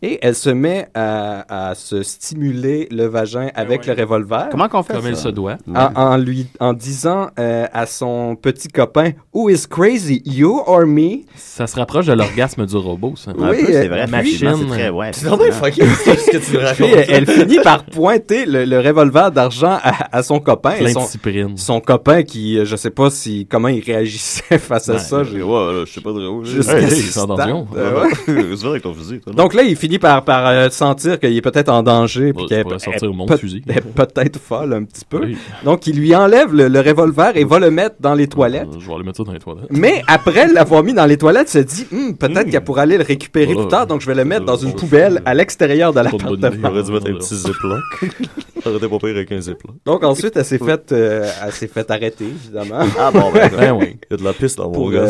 Speaker 3: Et elle se met à, à se stimuler le vagin avec
Speaker 14: ouais.
Speaker 3: le revolver.
Speaker 1: Comment qu'on fait
Speaker 2: Comme
Speaker 1: ça?
Speaker 2: il se doit.
Speaker 3: En, en lui en disant euh, à son petit copain Who is crazy, you or me?
Speaker 2: Ça se rapproche de l'orgasme du robot, ça.
Speaker 3: Oui,
Speaker 1: c'est
Speaker 3: euh,
Speaker 1: vrai.
Speaker 2: machine.
Speaker 1: effectivement, C'est très, ouais.
Speaker 7: C'est vraiment fucké, c'est ce que tu
Speaker 3: Puis
Speaker 7: racontes.
Speaker 3: elle, elle finit par pointer le, le revolver d'argent à, à son copain.
Speaker 2: Plein
Speaker 3: son,
Speaker 2: de
Speaker 3: copain qui, euh, je sais pas si comment il réagissait face à ça.
Speaker 1: Ouais, je sais pas
Speaker 2: Hey, hey,
Speaker 3: euh, ouais.
Speaker 1: C'est vrai avec ton fusil, toi.
Speaker 3: Donc là, il finit par, par euh, sentir qu'il est peut-être en danger. puis qu'elle peut-
Speaker 2: fusil.
Speaker 3: elle est peut-être folle un petit peu.
Speaker 2: Oui.
Speaker 3: Donc il lui enlève le, le revolver et va le mettre dans les toilettes.
Speaker 2: Euh, Je vais aller mettre ça dans les toilettes.
Speaker 3: Mais après l'avoir mis dans les toilettes, se dit Hum, peut-être qu'elle pourrait aller le récupérer plus tard, donc je vais le mettre dans une
Speaker 2: Oh,
Speaker 3: poubelle à l'extérieur de
Speaker 2: idée.
Speaker 3: l'appartement.
Speaker 7: J'aurais dû mettre un petit ziploc. Ça aurait été pas pire avec un ziploc.
Speaker 3: Donc ensuite, elle s'est faite, euh, fait arrêter évidemment.
Speaker 1: Ah bon, ben,
Speaker 2: Ben oui.
Speaker 7: Il y a de la piste dans mon gars.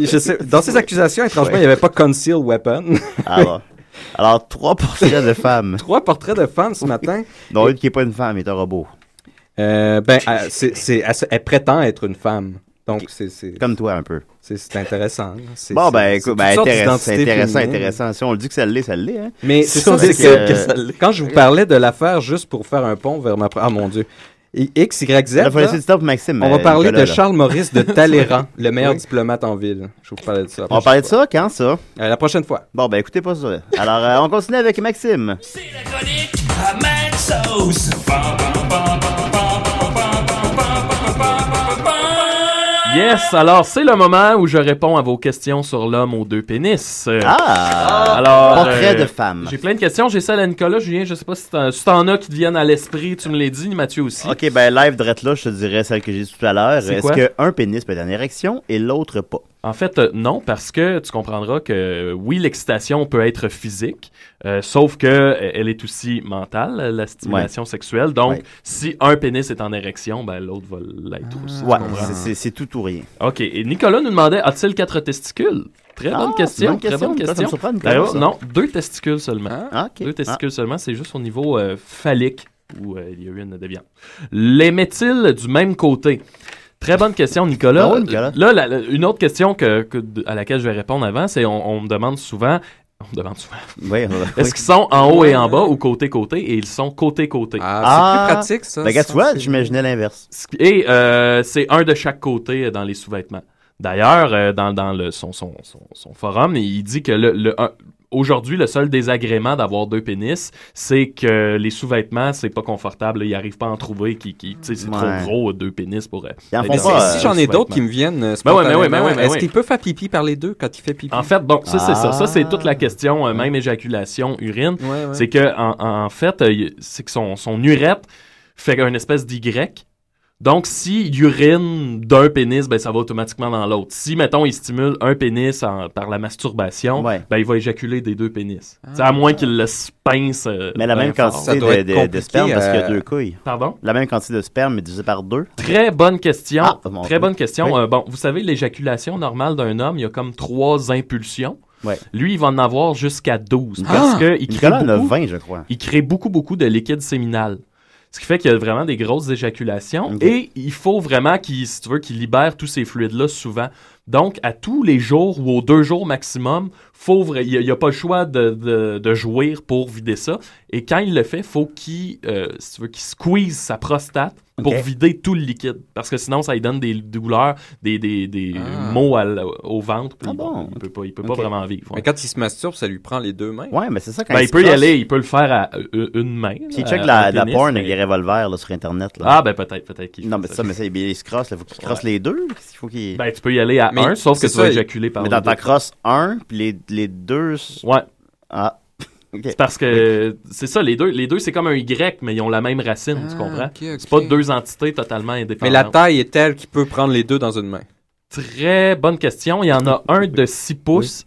Speaker 3: Je sais, dans ces accusations, étrangement, il n'y avait pas conceal weapon.
Speaker 1: Ah bon. Alors, trois portraits de femmes.
Speaker 3: Trois portraits de femmes ce matin.
Speaker 1: dont une qui est pas une femme, est un robot.
Speaker 3: Euh, ben, elle, c'est- elle, elle prétend être une femme. Donc, c'est,
Speaker 1: Comme toi, un peu.
Speaker 3: c'est, intéressant. hein.
Speaker 1: Bon, ben, écoute, ben, intéressant, intéressant, intéressant. Si on le dit que ça l'est, ça l'est, hein.
Speaker 3: Mais c'est
Speaker 7: Si on
Speaker 3: ça,
Speaker 7: dit
Speaker 3: c'est que,
Speaker 7: que ça l'est.
Speaker 3: quand je vous parlais de l'affaire, juste pour faire un pont vers ma... Ah, mon Dieu. Et X, Y, Z,
Speaker 1: Là, Maxime.
Speaker 3: on va
Speaker 1: euh,
Speaker 3: parler
Speaker 1: Nicolas,
Speaker 3: de
Speaker 1: là.
Speaker 3: Charles-Maurice de Talleyrand, le meilleur diplomate en ville. Je vais vous parler de ça.
Speaker 1: On va parler de ça quand, ça?
Speaker 3: Euh, la prochaine fois.
Speaker 1: Bon, ben, écoutez pas ça. Alors, euh, on continue avec Maxime.
Speaker 10: C'est la chronique à Sauce. Pam,
Speaker 2: Yes, alors c'est le moment où je réponds à vos questions sur l'homme aux deux pénis.
Speaker 1: Ah!
Speaker 2: alors
Speaker 1: Portrait
Speaker 2: euh,
Speaker 1: de femme.
Speaker 2: J'ai plein de questions. J'ai celle à Nicolas, Julien. Je sais pas si t'en si as qui te viennent à l'esprit. Tu me l'as dit, Mathieu aussi.
Speaker 1: Ok, ben live drette là, je te dirais celle que j'ai dit tout à l'heure.
Speaker 2: C'est
Speaker 1: Est-ce qu'un pénis peut être en érection et l'autre pas?
Speaker 2: En fait, euh, non, parce que tu comprendras que euh, oui, l'excitation peut être physique, euh, sauf que euh, elle est aussi mentale, la stimulation sexuelle. Donc,
Speaker 1: Ouais.
Speaker 2: si un pénis est en érection, ben l'autre va l'être aussi.
Speaker 1: Ouais, c'est- tout ou rien.
Speaker 2: OK. Et Nicolas nous demandait a-t-il quatre testicules? Très
Speaker 1: Ah,
Speaker 2: bonne question. Très
Speaker 1: question.
Speaker 2: bonne
Speaker 1: Ça, ça me
Speaker 2: question.
Speaker 1: surprend, Nicolas,
Speaker 2: D'ailleurs,
Speaker 1: ça.
Speaker 2: non, deux testicules seulement.
Speaker 1: Ah, ok.
Speaker 2: Deux testicules seulement, c'est juste au niveau euh, phallique où euh, il y a eu une déviance. Les met-il du même côté Très bonne question, Nicolas.
Speaker 1: Ah Nicolas.
Speaker 2: Là, la- la- une autre question que, que- à laquelle je vais répondre avant, c'est on, on me demande souvent. On me demande souvent.
Speaker 1: Oui, oui.
Speaker 2: Est-ce qu'ils sont en haut et en bas ou côté-côté Et ils sont côté-côté.
Speaker 3: Ah, c'est plus pratique, ça.
Speaker 1: Ben, tu vois,
Speaker 3: c'est-
Speaker 1: j'imaginais l'inverse.
Speaker 2: Et euh, c'est un de chaque côté dans les sous-vêtements. D'ailleurs, euh, dans, dans le, son, son, son, son forum, il dit que le, le- un- aujourd'hui, le seul désagrément d'avoir deux pénis, c'est que les sous-vêtements, c'est pas confortable. Ils n'arrivent pas à en trouver. Qui, qui, tu sais, c'est
Speaker 1: Ouais.
Speaker 2: trop gros, deux pénis pour. euh,
Speaker 1: Ils en font
Speaker 3: si,
Speaker 1: pas,
Speaker 3: si j'en ai d'autres qui me viennent euh,
Speaker 2: Ben ouais, ben ouais, ben ben
Speaker 3: est-ce
Speaker 2: ouais.
Speaker 3: qu'il peut faire pipi par les deux quand il fait pipi?
Speaker 2: En fait, bon, ça c'est ça. Ça c'est
Speaker 1: Ah.
Speaker 2: toute la question, euh, même éjaculation, urine.
Speaker 3: Ouais, ouais.
Speaker 2: C'est que en, en fait, euh, c'est que son, son urètre fait une espèce d'Y. Donc, s'il urine d'un pénis, ben, ça va automatiquement dans l'autre. Si, mettons, il stimule un pénis en- par la masturbation,
Speaker 1: Ouais.
Speaker 2: ben, il va éjaculer des deux pénis. C'est À moins qu'il le pince. euh,
Speaker 1: Mais la
Speaker 2: bien
Speaker 1: même
Speaker 2: fort.
Speaker 3: Ça
Speaker 1: quantité
Speaker 3: doit
Speaker 1: de,
Speaker 3: être
Speaker 1: de- de
Speaker 3: compliqué,
Speaker 1: sperme parce qu'il y a
Speaker 3: euh,
Speaker 1: deux couilles.
Speaker 2: Pardon?
Speaker 1: La même quantité de sperme, mais divisé par deux.
Speaker 2: Très bonne question.
Speaker 1: Ah, bon,
Speaker 2: Très bonne question.
Speaker 1: Oui.
Speaker 2: Euh, bon, vous savez, l'éjaculation normale d'un homme, il y a comme trois impulsions.
Speaker 1: Ouais.
Speaker 2: Lui, il va en avoir jusqu'à 12
Speaker 1: Ah!
Speaker 2: parce que il crée,
Speaker 1: Nicolas en a
Speaker 2: beaucoup,
Speaker 1: 20, je crois.
Speaker 2: il crée beaucoup, beaucoup de liquide séminal. Ce qui fait qu'il y a vraiment des grosses éjaculations et il faut vraiment qu'il, si tu veux, qu'il libère tous ces fluides-là souvent. Donc, à tous les jours ou aux deux jours maximum, il n'y a, pas le choix de, de, de jouir pour vider ça. Et quand il le fait, faut qu'il, euh, si tu veux, qu'il squeeze sa prostate pour vider tout le liquide. Parce que sinon, ça lui donne des douleurs, des, des, des
Speaker 3: Ah.
Speaker 2: maux à au ventre. puis
Speaker 1: Ah
Speaker 2: bon? Il peut pas, il peut pas vraiment vivre. ouais.
Speaker 3: Mais quand il se masturbe, ça lui prend les deux mains?
Speaker 1: Ouais, mais c'est ça quand
Speaker 2: Ben, il
Speaker 1: se
Speaker 2: peut y aller, il peut le faire à euh, une main.
Speaker 1: Puis il check la, la porn
Speaker 2: mais-
Speaker 1: avec les revolvers là, sur Internet. Là.
Speaker 2: Ah, ben peut-être, peut-être qu'il
Speaker 1: non,
Speaker 2: fait
Speaker 1: mais ça, mais ça, il il se crosse. Il faut qu'il crosse les deux. Qu'il faut qu'il.
Speaker 2: Ben, tu peux y aller à
Speaker 3: Mais
Speaker 2: un, sauf que tu vas éjaculer par
Speaker 1: mais dans ta crosse un, puis les, les deux.
Speaker 2: Ouais.
Speaker 1: Ah.
Speaker 2: C'est parce que c'est ça, les deux, les deux c'est comme un Y, mais ils ont la même racine, tu
Speaker 3: Ah,
Speaker 2: comprends? C'est pas deux entités totalement indépendantes.
Speaker 3: Mais la taille est telle qu'il peut prendre les deux dans une main.
Speaker 2: Très bonne question. Il y en a un de 6 pouces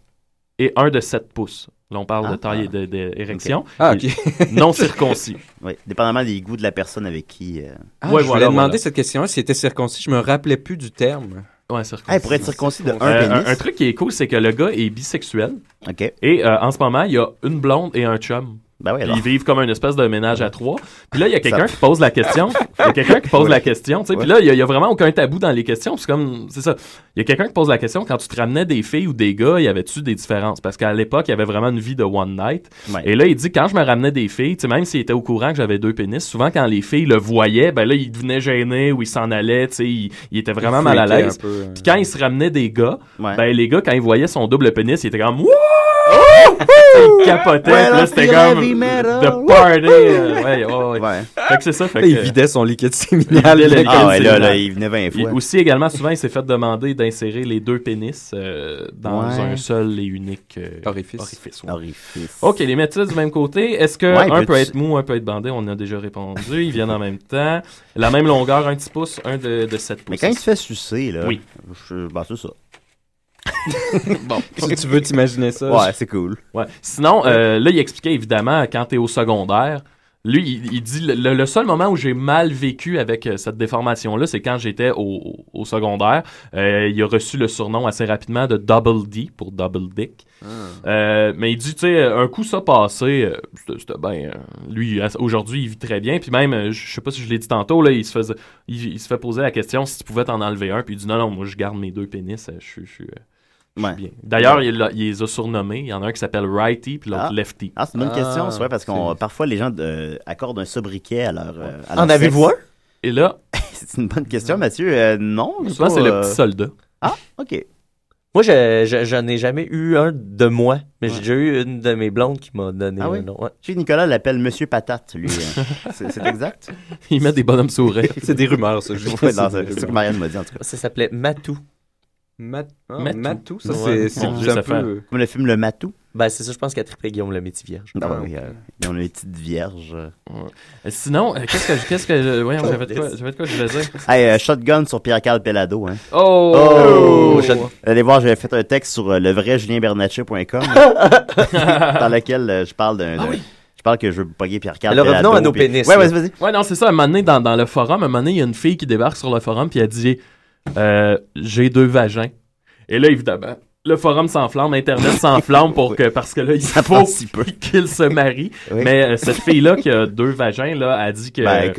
Speaker 2: et un de 7 pouces. Là, on parle de
Speaker 1: Ah.
Speaker 2: taille et de- d'érection.
Speaker 3: Ah, ok.
Speaker 2: non circoncis.
Speaker 1: Oui, dépendamment des goûts de la personne avec qui. euh,
Speaker 3: Ah,
Speaker 2: Ouais,
Speaker 3: je
Speaker 2: voilà,
Speaker 3: voulais demander
Speaker 2: voilà.
Speaker 3: cette question-là s'il était circoncis. Je me rappelais plus du terme.
Speaker 2: Ouais, circoncis.
Speaker 1: Hey, pour être circoncis de un
Speaker 2: Euh,
Speaker 1: pénis.
Speaker 2: un, un truc qui est cool, c'est que le gars est bisexuel.
Speaker 1: Ok.
Speaker 2: Et euh, en ce moment, il y a une blonde et un chum.
Speaker 1: Ben oui,
Speaker 2: ils vivent comme une espèce de ménage à trois. Puis là, il y a quelqu'un qui pose la question. Il y a quelqu'un qui pose
Speaker 1: Ouais.
Speaker 2: la question. tu sais. Puis là, il y, a- vraiment aucun tabou dans les questions. C'est comme, c'est ça. Il y a quelqu'un qui pose la question quand tu te ramenais des filles ou des gars, y avait-tu des différences? Parce qu'à l'époque, il y avait vraiment une vie de one night.
Speaker 1: Ouais.
Speaker 2: Et là, il dit quand je me ramenais des filles, tu sais, même s'il était au courant que j'avais deux pénis, souvent quand les filles le voyaient, ben là, il devenait gêné ou il s'en allait. Tu sais, il, il était vraiment mal à l'aise.
Speaker 3: peu, euh.
Speaker 2: Puis quand il se ramenait des gars, ben les gars quand ils voyaient son double pénis, ils étaient comme Wouh! il capotait. Là, c'était comme
Speaker 1: metal.
Speaker 2: the party. euh, ouais, ouais, ouais.
Speaker 1: Ouais.
Speaker 2: Fait que c'est ça. Fait
Speaker 3: Là, il vidait son liquide
Speaker 2: il
Speaker 3: séminal.
Speaker 2: liquide
Speaker 1: Ah ouais, là, là, il venait 20
Speaker 2: Et
Speaker 1: fois.
Speaker 2: aussi, également, souvent, il s'est fait demander d'insérer les deux pénis euh, dans
Speaker 1: Ouais.
Speaker 2: un seul et unique euh,
Speaker 3: Orifice.
Speaker 2: ouais.
Speaker 1: Orifice.
Speaker 2: Ok, les métiers du même côté. Est-ce que
Speaker 1: Ouais,
Speaker 2: un peut être mou, un peut être bandé? On a déjà répondu. Ils viennent en même temps. La même longueur, un petit pouce, un de, de 7 pouces.
Speaker 1: Mais quand il se fait sucer, là.
Speaker 2: Oui.
Speaker 1: Je... Ben, c'est ça.
Speaker 2: Bon.
Speaker 3: Si tu veux t'imaginer ça.
Speaker 1: Ouais, c'est cool.
Speaker 2: Ouais. Sinon, euh, là, il expliquait évidemment quand t'es au secondaire. Lui, il, il dit le, le seul moment où j'ai mal vécu avec euh, cette déformation-là, c'est quand j'étais au, au secondaire. Euh, il a reçu le surnom assez rapidement de Double D pour Double Dick. Euh, mais il dit, tu sais, un coup ça passé, c'était bien. lui, aujourd'hui, il vit très bien. Puis même, je sais pas si je l'ai dit tantôt, là, il se, faisait, il, il se fait poser la question si tu pouvais t'en enlever un. Puis il dit, non, non, moi, je garde mes deux pénis. Je suis. Euh,
Speaker 1: Ouais.
Speaker 2: D'ailleurs, il, les a surnommés. Il y en a un qui s'appelle Righty, puis l'autre
Speaker 1: Ah.
Speaker 2: Lefty.
Speaker 1: Ah, c'est une bonne
Speaker 3: Ah,
Speaker 1: question, c'est vrai, parce qu'on parfois les gens euh, accordent un sobriquet à leur. euh, à leur
Speaker 7: En avez-vous un?
Speaker 2: Et là,
Speaker 1: C'est une bonne question, Mathieu. Euh, non, je pas,
Speaker 2: c'est le
Speaker 1: euh,
Speaker 2: petit soldat.
Speaker 1: Ah, ok.
Speaker 7: Moi, je, je- j'en ai jamais eu un de moi, mais j'ai déjà eu une de mes blondes qui m'a donné
Speaker 1: Ah oui?
Speaker 7: un nom. ouais.
Speaker 1: Tu sais, Nicolas l'appelle Monsieur Patate, lui. euh. c'est c'est exact?
Speaker 2: Il met des bonhommes sourires.
Speaker 3: C'est des rumeurs, ça. Je
Speaker 1: Ouais,
Speaker 3: vois,
Speaker 1: non,
Speaker 3: c'est
Speaker 1: ce que. Marianne m'a dit, en tout cas.
Speaker 7: Ça s'appelait Matou.
Speaker 3: Mat- ah,
Speaker 2: Matou.
Speaker 3: Matou, ça,
Speaker 7: Ouais.
Speaker 3: c'est un peu...
Speaker 1: Comme le film Le Matou.
Speaker 7: Ben, c'est ça, je pense qu'elle trippait Guillaume le métier vierge.
Speaker 1: Ah, oui, euh, ils ont une petite vierge. euh.
Speaker 2: Euh, Sinon, euh, qu'est-ce que je- qu'est-ce que je- voyons, j'avais de quoi, j'avais de quoi je voulais dire.
Speaker 1: Hey, euh, shotgun sur Pierre-Carl Pelado, hein.
Speaker 2: Oh!
Speaker 1: Oh! shot- Allez voir, j'avais fait un texte sur euh, le vrai julienbernatchez.com dans lequel euh, je parle d'un. Je parle que je veux pogner Pierre-Carl
Speaker 7: Alors, revenons à nos
Speaker 1: puis-
Speaker 7: pénis,
Speaker 1: Ouais,
Speaker 7: là.
Speaker 1: vas-y, vas-y.
Speaker 2: Ouais, non, c'est ça. Un moment donné, dans, dans le forum, un moment donné, il y a une fille qui débarque sur le forum, puis elle dit euh, J'ai deux vagins. Et là, évidemment, le forum s'enflamme, Internet s'enflamme pour que, parce que là, il
Speaker 1: Ça
Speaker 2: faut
Speaker 1: si peu.
Speaker 2: qu'il se marie.
Speaker 1: Oui.
Speaker 2: Mais euh, cette fille-là qui a deux vagins, là, a dit que.
Speaker 1: Ben,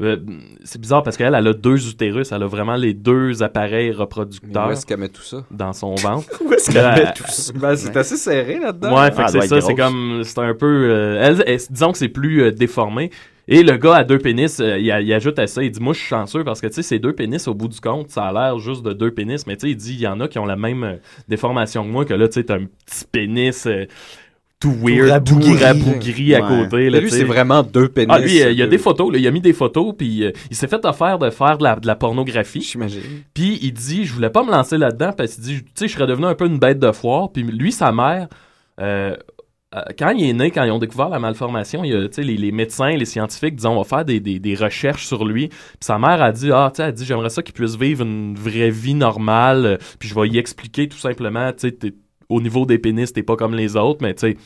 Speaker 2: euh, c'est bizarre parce qu'elle, elle a deux utérus, elle a vraiment les deux appareils
Speaker 3: Mais
Speaker 2: reproducteurs
Speaker 3: Où est-ce qu'elle met tout ça?
Speaker 2: dans son ventre.
Speaker 7: Où est-ce qu'elle met tout ça?
Speaker 3: Ben, c'est assez serré là-dedans.
Speaker 2: Ouais,
Speaker 1: Ah,
Speaker 2: c'est ça, c'est comme, c'est un peu, euh, elle, elle- disons que c'est plus euh, déformé. Et le gars à deux pénis, euh, il, a- il ajoute à ça, il dit, moi je suis chanceux parce que tu sais, ces deux pénis, au bout du compte, ça a l'air juste de deux pénis, mais tu sais, il dit, il y en a qui ont la même euh, déformation que moi, que là, tu sais, t'as un petit pénis euh, tout weird, tout
Speaker 7: rabougri.
Speaker 2: à
Speaker 1: Ouais.
Speaker 2: côté. Là,
Speaker 3: lui, c'est vraiment deux pénis.
Speaker 2: Ah, lui, euh, il y a des photos, là, il a mis des photos, puis euh, il s'est fait offrir de faire de la, de la pornographie.
Speaker 3: J'imagine.
Speaker 2: Puis il dit, je voulais pas me lancer là-dedans parce qu'il dit, tu sais, je serais devenu un peu une bête de foire. Puis lui, sa mère, euh, quand il est né, quand ils ont découvert la malformation, il a, les, les médecins, les scientifiques disaient, on va faire des, des, des recherches sur lui. Puis sa mère a dit, ah, tu sais, dit, j'aimerais ça qu'il puisse vivre une vraie vie normale. euh, Puis je vais y expliquer tout simplement, tu sais, au niveau des pénis, t'es pas comme les autres, mais tu sais,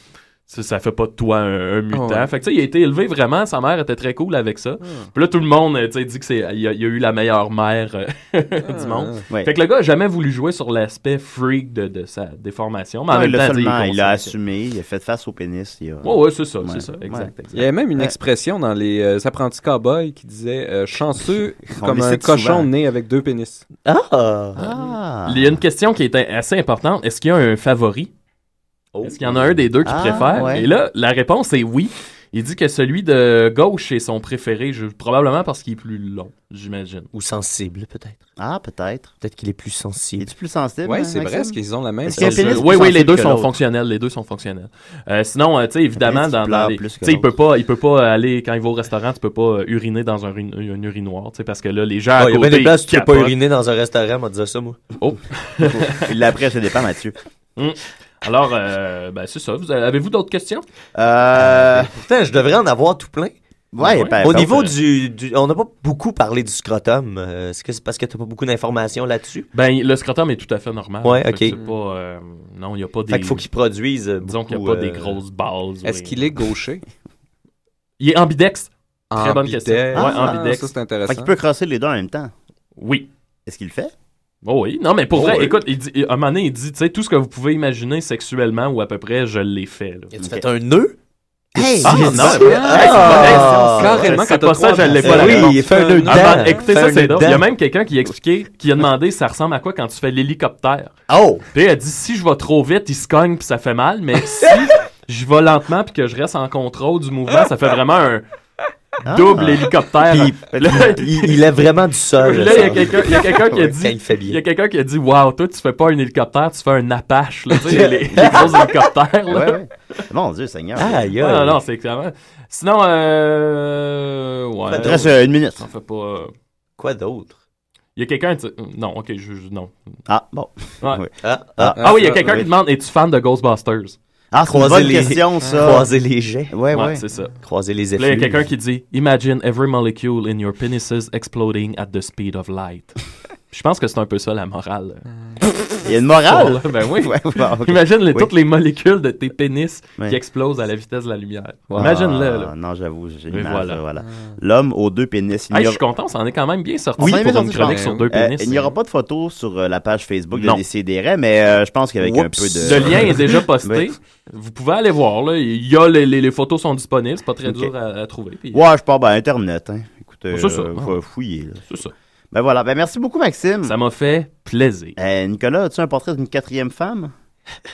Speaker 2: ça, ça fait pas de toi un, un mutant.
Speaker 3: Ah ouais.
Speaker 2: Fait que tu sais, il a été élevé vraiment, sa mère était très cool avec ça. Puis là, tout le monde, euh, tu sais, dit que c'est, il a, il a eu la meilleure mère euh, du monde.
Speaker 1: Ouais.
Speaker 2: Fait que le gars a jamais voulu jouer sur l'aspect freak de, de sa déformation. Mais en
Speaker 1: Ouais,
Speaker 2: même
Speaker 1: il l'a
Speaker 2: temps,
Speaker 1: seulement, il assumé, il a fait face au pénis. Il a...
Speaker 2: Ouais, ouais, c'est ça,
Speaker 1: Ouais.
Speaker 2: c'est ça, exact,
Speaker 3: Il y avait même une
Speaker 1: Ouais.
Speaker 3: expression dans les euh, apprentis cowboys qui disait euh, chanceux comme un cochon
Speaker 1: souvent.
Speaker 3: né avec deux pénis.
Speaker 7: Ah!
Speaker 1: Ah!
Speaker 2: Il y a une question qui est assez importante. Est-ce qu'il y a un favori? Est-ce qu'il y en a un des deux qui
Speaker 1: Ah,
Speaker 2: préfère?
Speaker 1: ouais.
Speaker 2: Et là, la réponse est oui. Il dit que celui de gauche est son préféré, je- probablement parce qu'il est plus long, j'imagine.
Speaker 7: Ou sensible, peut-être.
Speaker 1: Ah, peut-être.
Speaker 7: Peut-être qu'il est plus sensible.
Speaker 1: Es-tu plus sensible?
Speaker 3: Ouais,
Speaker 1: hein,
Speaker 3: c'est vrai, est-ce qu'ils ont la même
Speaker 1: Est-ce qu'il y a un pénis
Speaker 2: Oui, oui, les deux sont fonctionnels. Les deux sont fonctionnels. Euh, sinon, euh, tu sais, évidemment, dans, dans les, il peut pas, il peut pas aller quand il va au restaurant, tu peux pas euh, uriner dans un, uri- un urinoir, tu sais, parce que là, les gens à
Speaker 7: Ah, il y a
Speaker 2: côté
Speaker 7: bien des places où tu peux pas uriner dans un restaurant, on dire ça, moi.
Speaker 2: Oh.
Speaker 1: Il l'a appris, ça dépend, Mathieu.
Speaker 2: Hum. Alors, euh, ben, c'est ça. Vous avez- Avez-vous d'autres questions?
Speaker 1: Euh...
Speaker 7: Putain, je devrais en avoir tout plein.
Speaker 1: Ouais,
Speaker 2: Ouais.
Speaker 1: ben,
Speaker 7: Au
Speaker 1: ben,
Speaker 7: niveau
Speaker 1: euh,
Speaker 7: du, du- On n'a pas beaucoup parlé du scrotum. euh, Est-ce que c'est parce que t'as pas beaucoup d'informations là-dessus?
Speaker 2: Ben, le scrotum est tout à fait normal.
Speaker 7: Ouais,
Speaker 2: Fait que
Speaker 7: ok.
Speaker 2: c'est pas, euh, non, il n'y a pas des.
Speaker 7: Fait qu'il faut qu'il produise euh,
Speaker 2: Disons qu'il n'y a
Speaker 7: beaucoup,
Speaker 2: pas des
Speaker 7: euh,
Speaker 2: grosses bases.
Speaker 3: Est-ce
Speaker 2: oui.
Speaker 3: qu'il est gaucher?
Speaker 2: Il est ambidextre. Très bonne
Speaker 3: Ambidex.
Speaker 2: question. Ouais,
Speaker 3: Ah,
Speaker 2: ambidextre.
Speaker 3: Ça, c'est
Speaker 1: Fait
Speaker 3: intéressant.
Speaker 1: qu'il peut crosser les deux en même temps.
Speaker 2: Oui.
Speaker 1: Est-ce qu'il le fait?
Speaker 2: Oh oui. Non, mais pour
Speaker 1: Oh
Speaker 2: vrai,
Speaker 1: oui.
Speaker 2: écoute, il dit, à un moment donné, il dit, tu sais, tout ce que vous pouvez imaginer sexuellement ou à peu près, je l'ai fait. Là.
Speaker 7: Tu fait un nœud?
Speaker 1: Hey!
Speaker 2: Ah, non, ouais.
Speaker 7: ah,
Speaker 2: Hey, c'est pas- hey,
Speaker 3: carrément, quand
Speaker 2: pas ça, je l'ai pas la
Speaker 7: Oui,
Speaker 2: réponse.
Speaker 7: il fait un nœud
Speaker 2: Ah,
Speaker 7: dedans.
Speaker 2: ben, écoutez,
Speaker 7: Fait
Speaker 2: ça,
Speaker 7: un
Speaker 2: c'est drôle. Il y a même quelqu'un qui a expliqué, qui a demandé ça ressemble à quoi quand tu fais l'hélicoptère?
Speaker 7: Oh!
Speaker 2: Puis elle a dit si je vais trop vite, il se cogne puis ça fait mal, mais si je vais lentement puis que je reste en contrôle du mouvement, ça fait vraiment un double hélicoptère.
Speaker 7: Puis,
Speaker 2: Là,
Speaker 7: il, il est vraiment du sol.
Speaker 2: Là, il y a quelqu'un a qui a dit
Speaker 7: il
Speaker 2: y a quelqu'un qui a dit waouh, toi tu fais pas un hélicoptère, tu fais un Apache là, tu sais les, les gros hélicoptères là.
Speaker 1: Ouais, ouais. Mon Dieu, Seigneur.
Speaker 2: Ouais, non, non, c'est clairement. Sinon euh ouais.
Speaker 1: Reste euh, une minute.
Speaker 2: Ça fait pas euh,
Speaker 7: Quoi d'autre?
Speaker 2: Il y a quelqu'un qui- non, OK, je, je- non.
Speaker 1: Ah, bon.
Speaker 2: Ouais.
Speaker 1: Oui.
Speaker 7: Ah,
Speaker 1: Ah,
Speaker 2: Ah oui, il y a
Speaker 3: ça,
Speaker 2: quelqu'un
Speaker 3: oui.
Speaker 2: qui demande es-tu fan de Ghostbusters?
Speaker 1: Ah, c'est une
Speaker 7: Croiser
Speaker 1: bonne
Speaker 7: les-
Speaker 1: question, ça.
Speaker 7: Croiser les jets.
Speaker 1: Ouais,
Speaker 2: Ouais,
Speaker 1: ouais.
Speaker 2: c'est ça.
Speaker 7: Croiser les
Speaker 2: Puis Là, il y a quelqu'un qui dit Imagine every molecule in your penises exploding at the speed of light. Je pense que c'est un peu ça la morale.
Speaker 1: Il y a une morale.
Speaker 2: Oh, ben oui.
Speaker 1: Ouais, bon, ok.
Speaker 2: Imagine les-
Speaker 1: Oui.
Speaker 2: toutes les molécules de tes pénis
Speaker 1: Ouais.
Speaker 2: qui explosent à la vitesse de la lumière.
Speaker 1: Ah,
Speaker 2: Imagine-le.
Speaker 1: Non, j'avoue, j'ai l'image,
Speaker 2: voilà.
Speaker 1: là, voilà. L'homme aux deux pénis.
Speaker 2: Hey, je suis content, ça en est quand même bien sorti
Speaker 1: Oui,
Speaker 2: pour une chronique sur deux
Speaker 1: Euh,
Speaker 2: pénis.
Speaker 1: il n'y aura pas de photo sur euh, la page Facebook de. Décideret, mais euh, je pense qu'avec un peu de...
Speaker 2: Le lien est déjà posté. Vous pouvez aller voir. Là. Il y a les, les- les photos sont disponibles. C'est pas très dur à, à trouver. Puis-
Speaker 1: Ouais, je pars ben, Internet. Hein. Écoutez,
Speaker 2: C'est ça,
Speaker 1: euh,
Speaker 2: ouais.
Speaker 1: faut fouiller.
Speaker 2: C'est ça.
Speaker 1: Ben voilà, ben merci beaucoup Maxime.
Speaker 2: Ça m'a fait plaisir.
Speaker 1: Euh, Nicolas, as-tu un portrait d'une quatrième femme?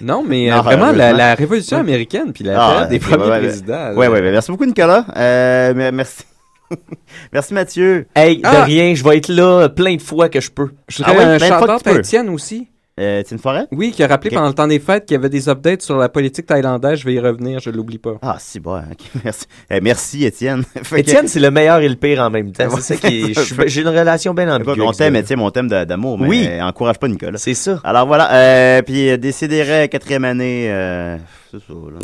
Speaker 3: Non, mais euh, vraiment, la, révolution
Speaker 1: Ouais.
Speaker 3: américaine, puis la
Speaker 1: Ah,
Speaker 3: période des premiers
Speaker 1: ouais,
Speaker 3: présidents.
Speaker 1: Ouais,
Speaker 3: là.
Speaker 1: ouais, ben, merci beaucoup Nicolas. Euh, mais- merci. merci Mathieu.
Speaker 7: Hey, de
Speaker 3: Ah!
Speaker 7: rien, je vais être là plein de fois que je peux.
Speaker 3: Je
Speaker 1: Ah
Speaker 3: voudrais
Speaker 1: ouais,
Speaker 3: un
Speaker 1: plein de fois
Speaker 3: chanteur
Speaker 1: que tu peux.
Speaker 3: Étienne aussi.
Speaker 1: Euh, Forêt?
Speaker 3: Oui, qui a rappelé pendant le temps des fêtes qu'il y avait des updates sur la politique thaïlandaise. Je vais y revenir, je l'oublie pas.
Speaker 1: Ah, si, bon. Merci. Eh, merci, Étienne.
Speaker 7: Étienne, c'est le meilleur et le pire en même temps. C'est qui J'ai une relation bien ambiguë.
Speaker 1: On t'aime, Étienne, mon thème d'amour, mais
Speaker 7: oui.
Speaker 1: Encourage pas Nicolas.
Speaker 7: C'est ça.
Speaker 1: Alors voilà, euh, puis euh, Décideret, quatrième année, euh, c'est ça, là.